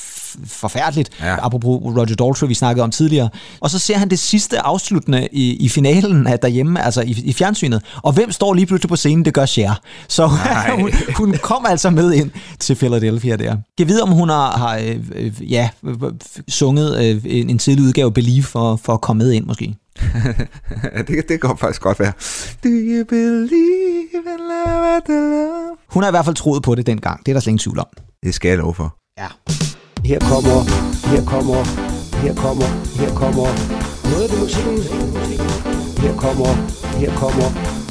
forfærdeligt, Ja. apropos Roger Daltrey, vi snakkede om tidligere. Og så ser han det sidste afsluttende i, i finalen af derhjemme, altså i, i fjernsynet. Og hvem står lige pludselig på scenen? Det gør Cher. Så hun, hun kom altså med ind til Philadelphia der. Jeg ved, om hun har, har øh, øh, ja, sunget øh, en, en tidlig udgave Believe for, for at komme med ind måske. det, det kan faktisk godt være. Do you believe in love after love? Hun har i hvert fald troet på det dengang. Det er der slet ingen tvivl om. Det skal jeg love for. Ja. Her kommer, her kommer, her kommer, her kommer noget af musikken. Her kommer, her kommer,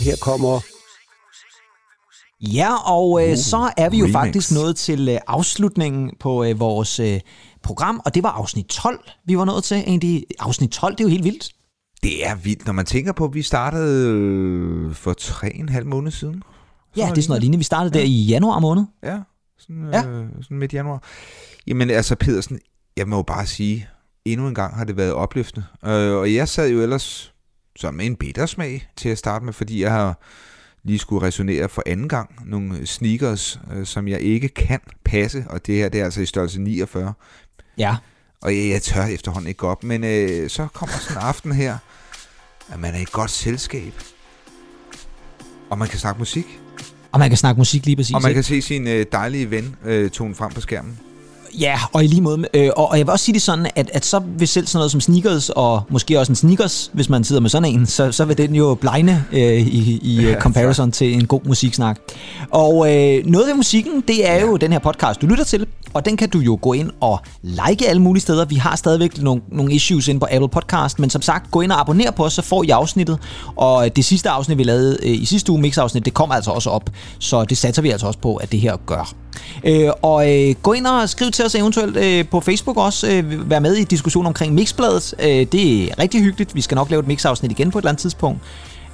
her kommer Ja, og øh, så er vi jo remix. faktisk nået til øh, afslutningen på øh, vores øh, program, og det var afsnit 12, vi var nået til. Egentlig, afsnit 12, det er jo helt vildt. Det er vildt, når man tænker på, at vi startede øh, for tre en halv måned siden. Ja, det er sådan noget lignende. Vi startede der i januar måned. Ja, sådan, Ja. Øh, sådan midt januar. Jamen altså, Pedersen, jeg må jo bare sige, endnu en gang har det været opløftende. Øh, og jeg sad jo ellers som en bitter smag til at starte med, fordi jeg har lige skulle resonere for anden gang nogle sneakers, øh, som jeg ikke kan passe, og det her det er altså i størrelse 49. Ja. Og jeg, jeg tør efterhånden ikke gå op, men øh, så kommer sådan en aften her, at man er i godt selskab. Og man kan snakke musik. Og man kan snakke musik lige præcis. Og man ikke? kan se sin øh, dejlige ven øh, tone frem på skærmen. Ja, og i lige måde. Øh, og, og jeg vil også sige det sådan, at, at så vil selv sådan noget som sneakers, og måske også en sneakers, hvis man sidder med sådan en, så, så vil den jo blegne øh, i, i Ja, ja, comparison til en god musiksnak. Og øh, noget ved musikken, det er jo den her podcast, du lytter til, og den kan du jo gå ind og like alle mulige steder. Vi har stadigvæk nogle, nogle issues inde på Apple Podcast, men som sagt, gå ind og abonner på os, så får I afsnittet. Og det sidste afsnit, vi lavede øh, i sidste uge, mix-afsnit, det kommer altså også op, så det satser vi altså også på, at det her gør. Øh, og øh, gå ind og skriv til os eventuelt øh, på Facebook også. Øh, vær med i diskussionen omkring Mixbladet. Øh, det er rigtig hyggeligt. Vi skal nok lave et mixafsnit igen på et eller andet tidspunkt.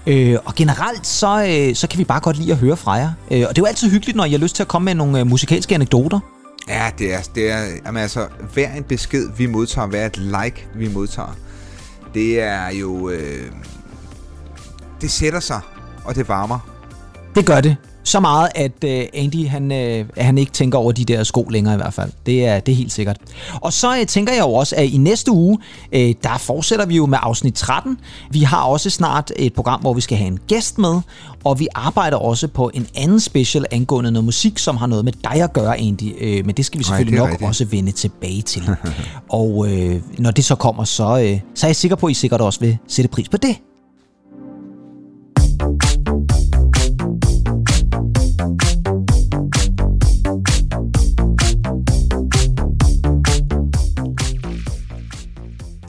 Øh, og generelt, så, øh, så kan vi bare godt lide at høre fra jer. Øh, og det er jo altid hyggeligt, når I har lyst til at komme med nogle øh, musikalske anekdoter. Ja, det er, det er jamen altså, hver en besked, vi modtager, hver et like, vi modtager, det er jo, øh, det sætter sig, og det varmer. Det gør det. Så meget, at øh, Andy han, øh, han ikke tænker over de der sko længere i hvert fald. Det er, det er helt sikkert. Og så øh, tænker jeg jo også, at i næste uge, øh, der fortsætter vi jo med afsnit 13. Vi har også snart et program, hvor vi skal have en gæst med, og vi arbejder også på en anden special angående noget musik, som har noget med dig at gøre, Andy. Øh, men det skal vi selvfølgelig er nok rigtigt. også vende tilbage til. og øh, når det så kommer, så, øh, så er jeg sikker på, at I sikkert også vil sætte pris på det.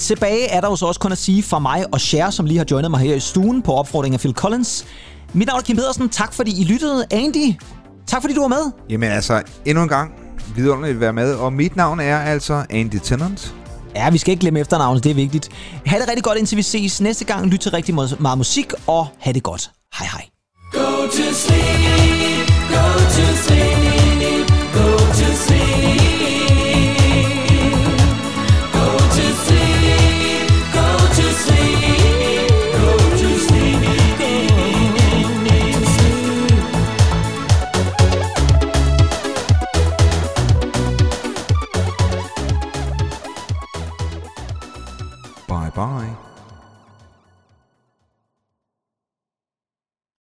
Tilbage er der jo så også kun at sige fra mig og Cher, som lige har joinet mig her i stuen på opfordring af Phil Collins. Mit navn er Kim Pedersen. Tak fordi I lyttede. Andy, tak fordi du var med. Jamen altså, endnu en gang, vidunderligt at være med, og mit navn er altså Andy Tennant. Ja, vi skal ikke glemme efternavnet, det er vigtigt. Ha' det rigtig godt, indtil vi ses næste gang. Lyt til rigtig meget musik, og ha' det godt. Hej hej. Go to sleep.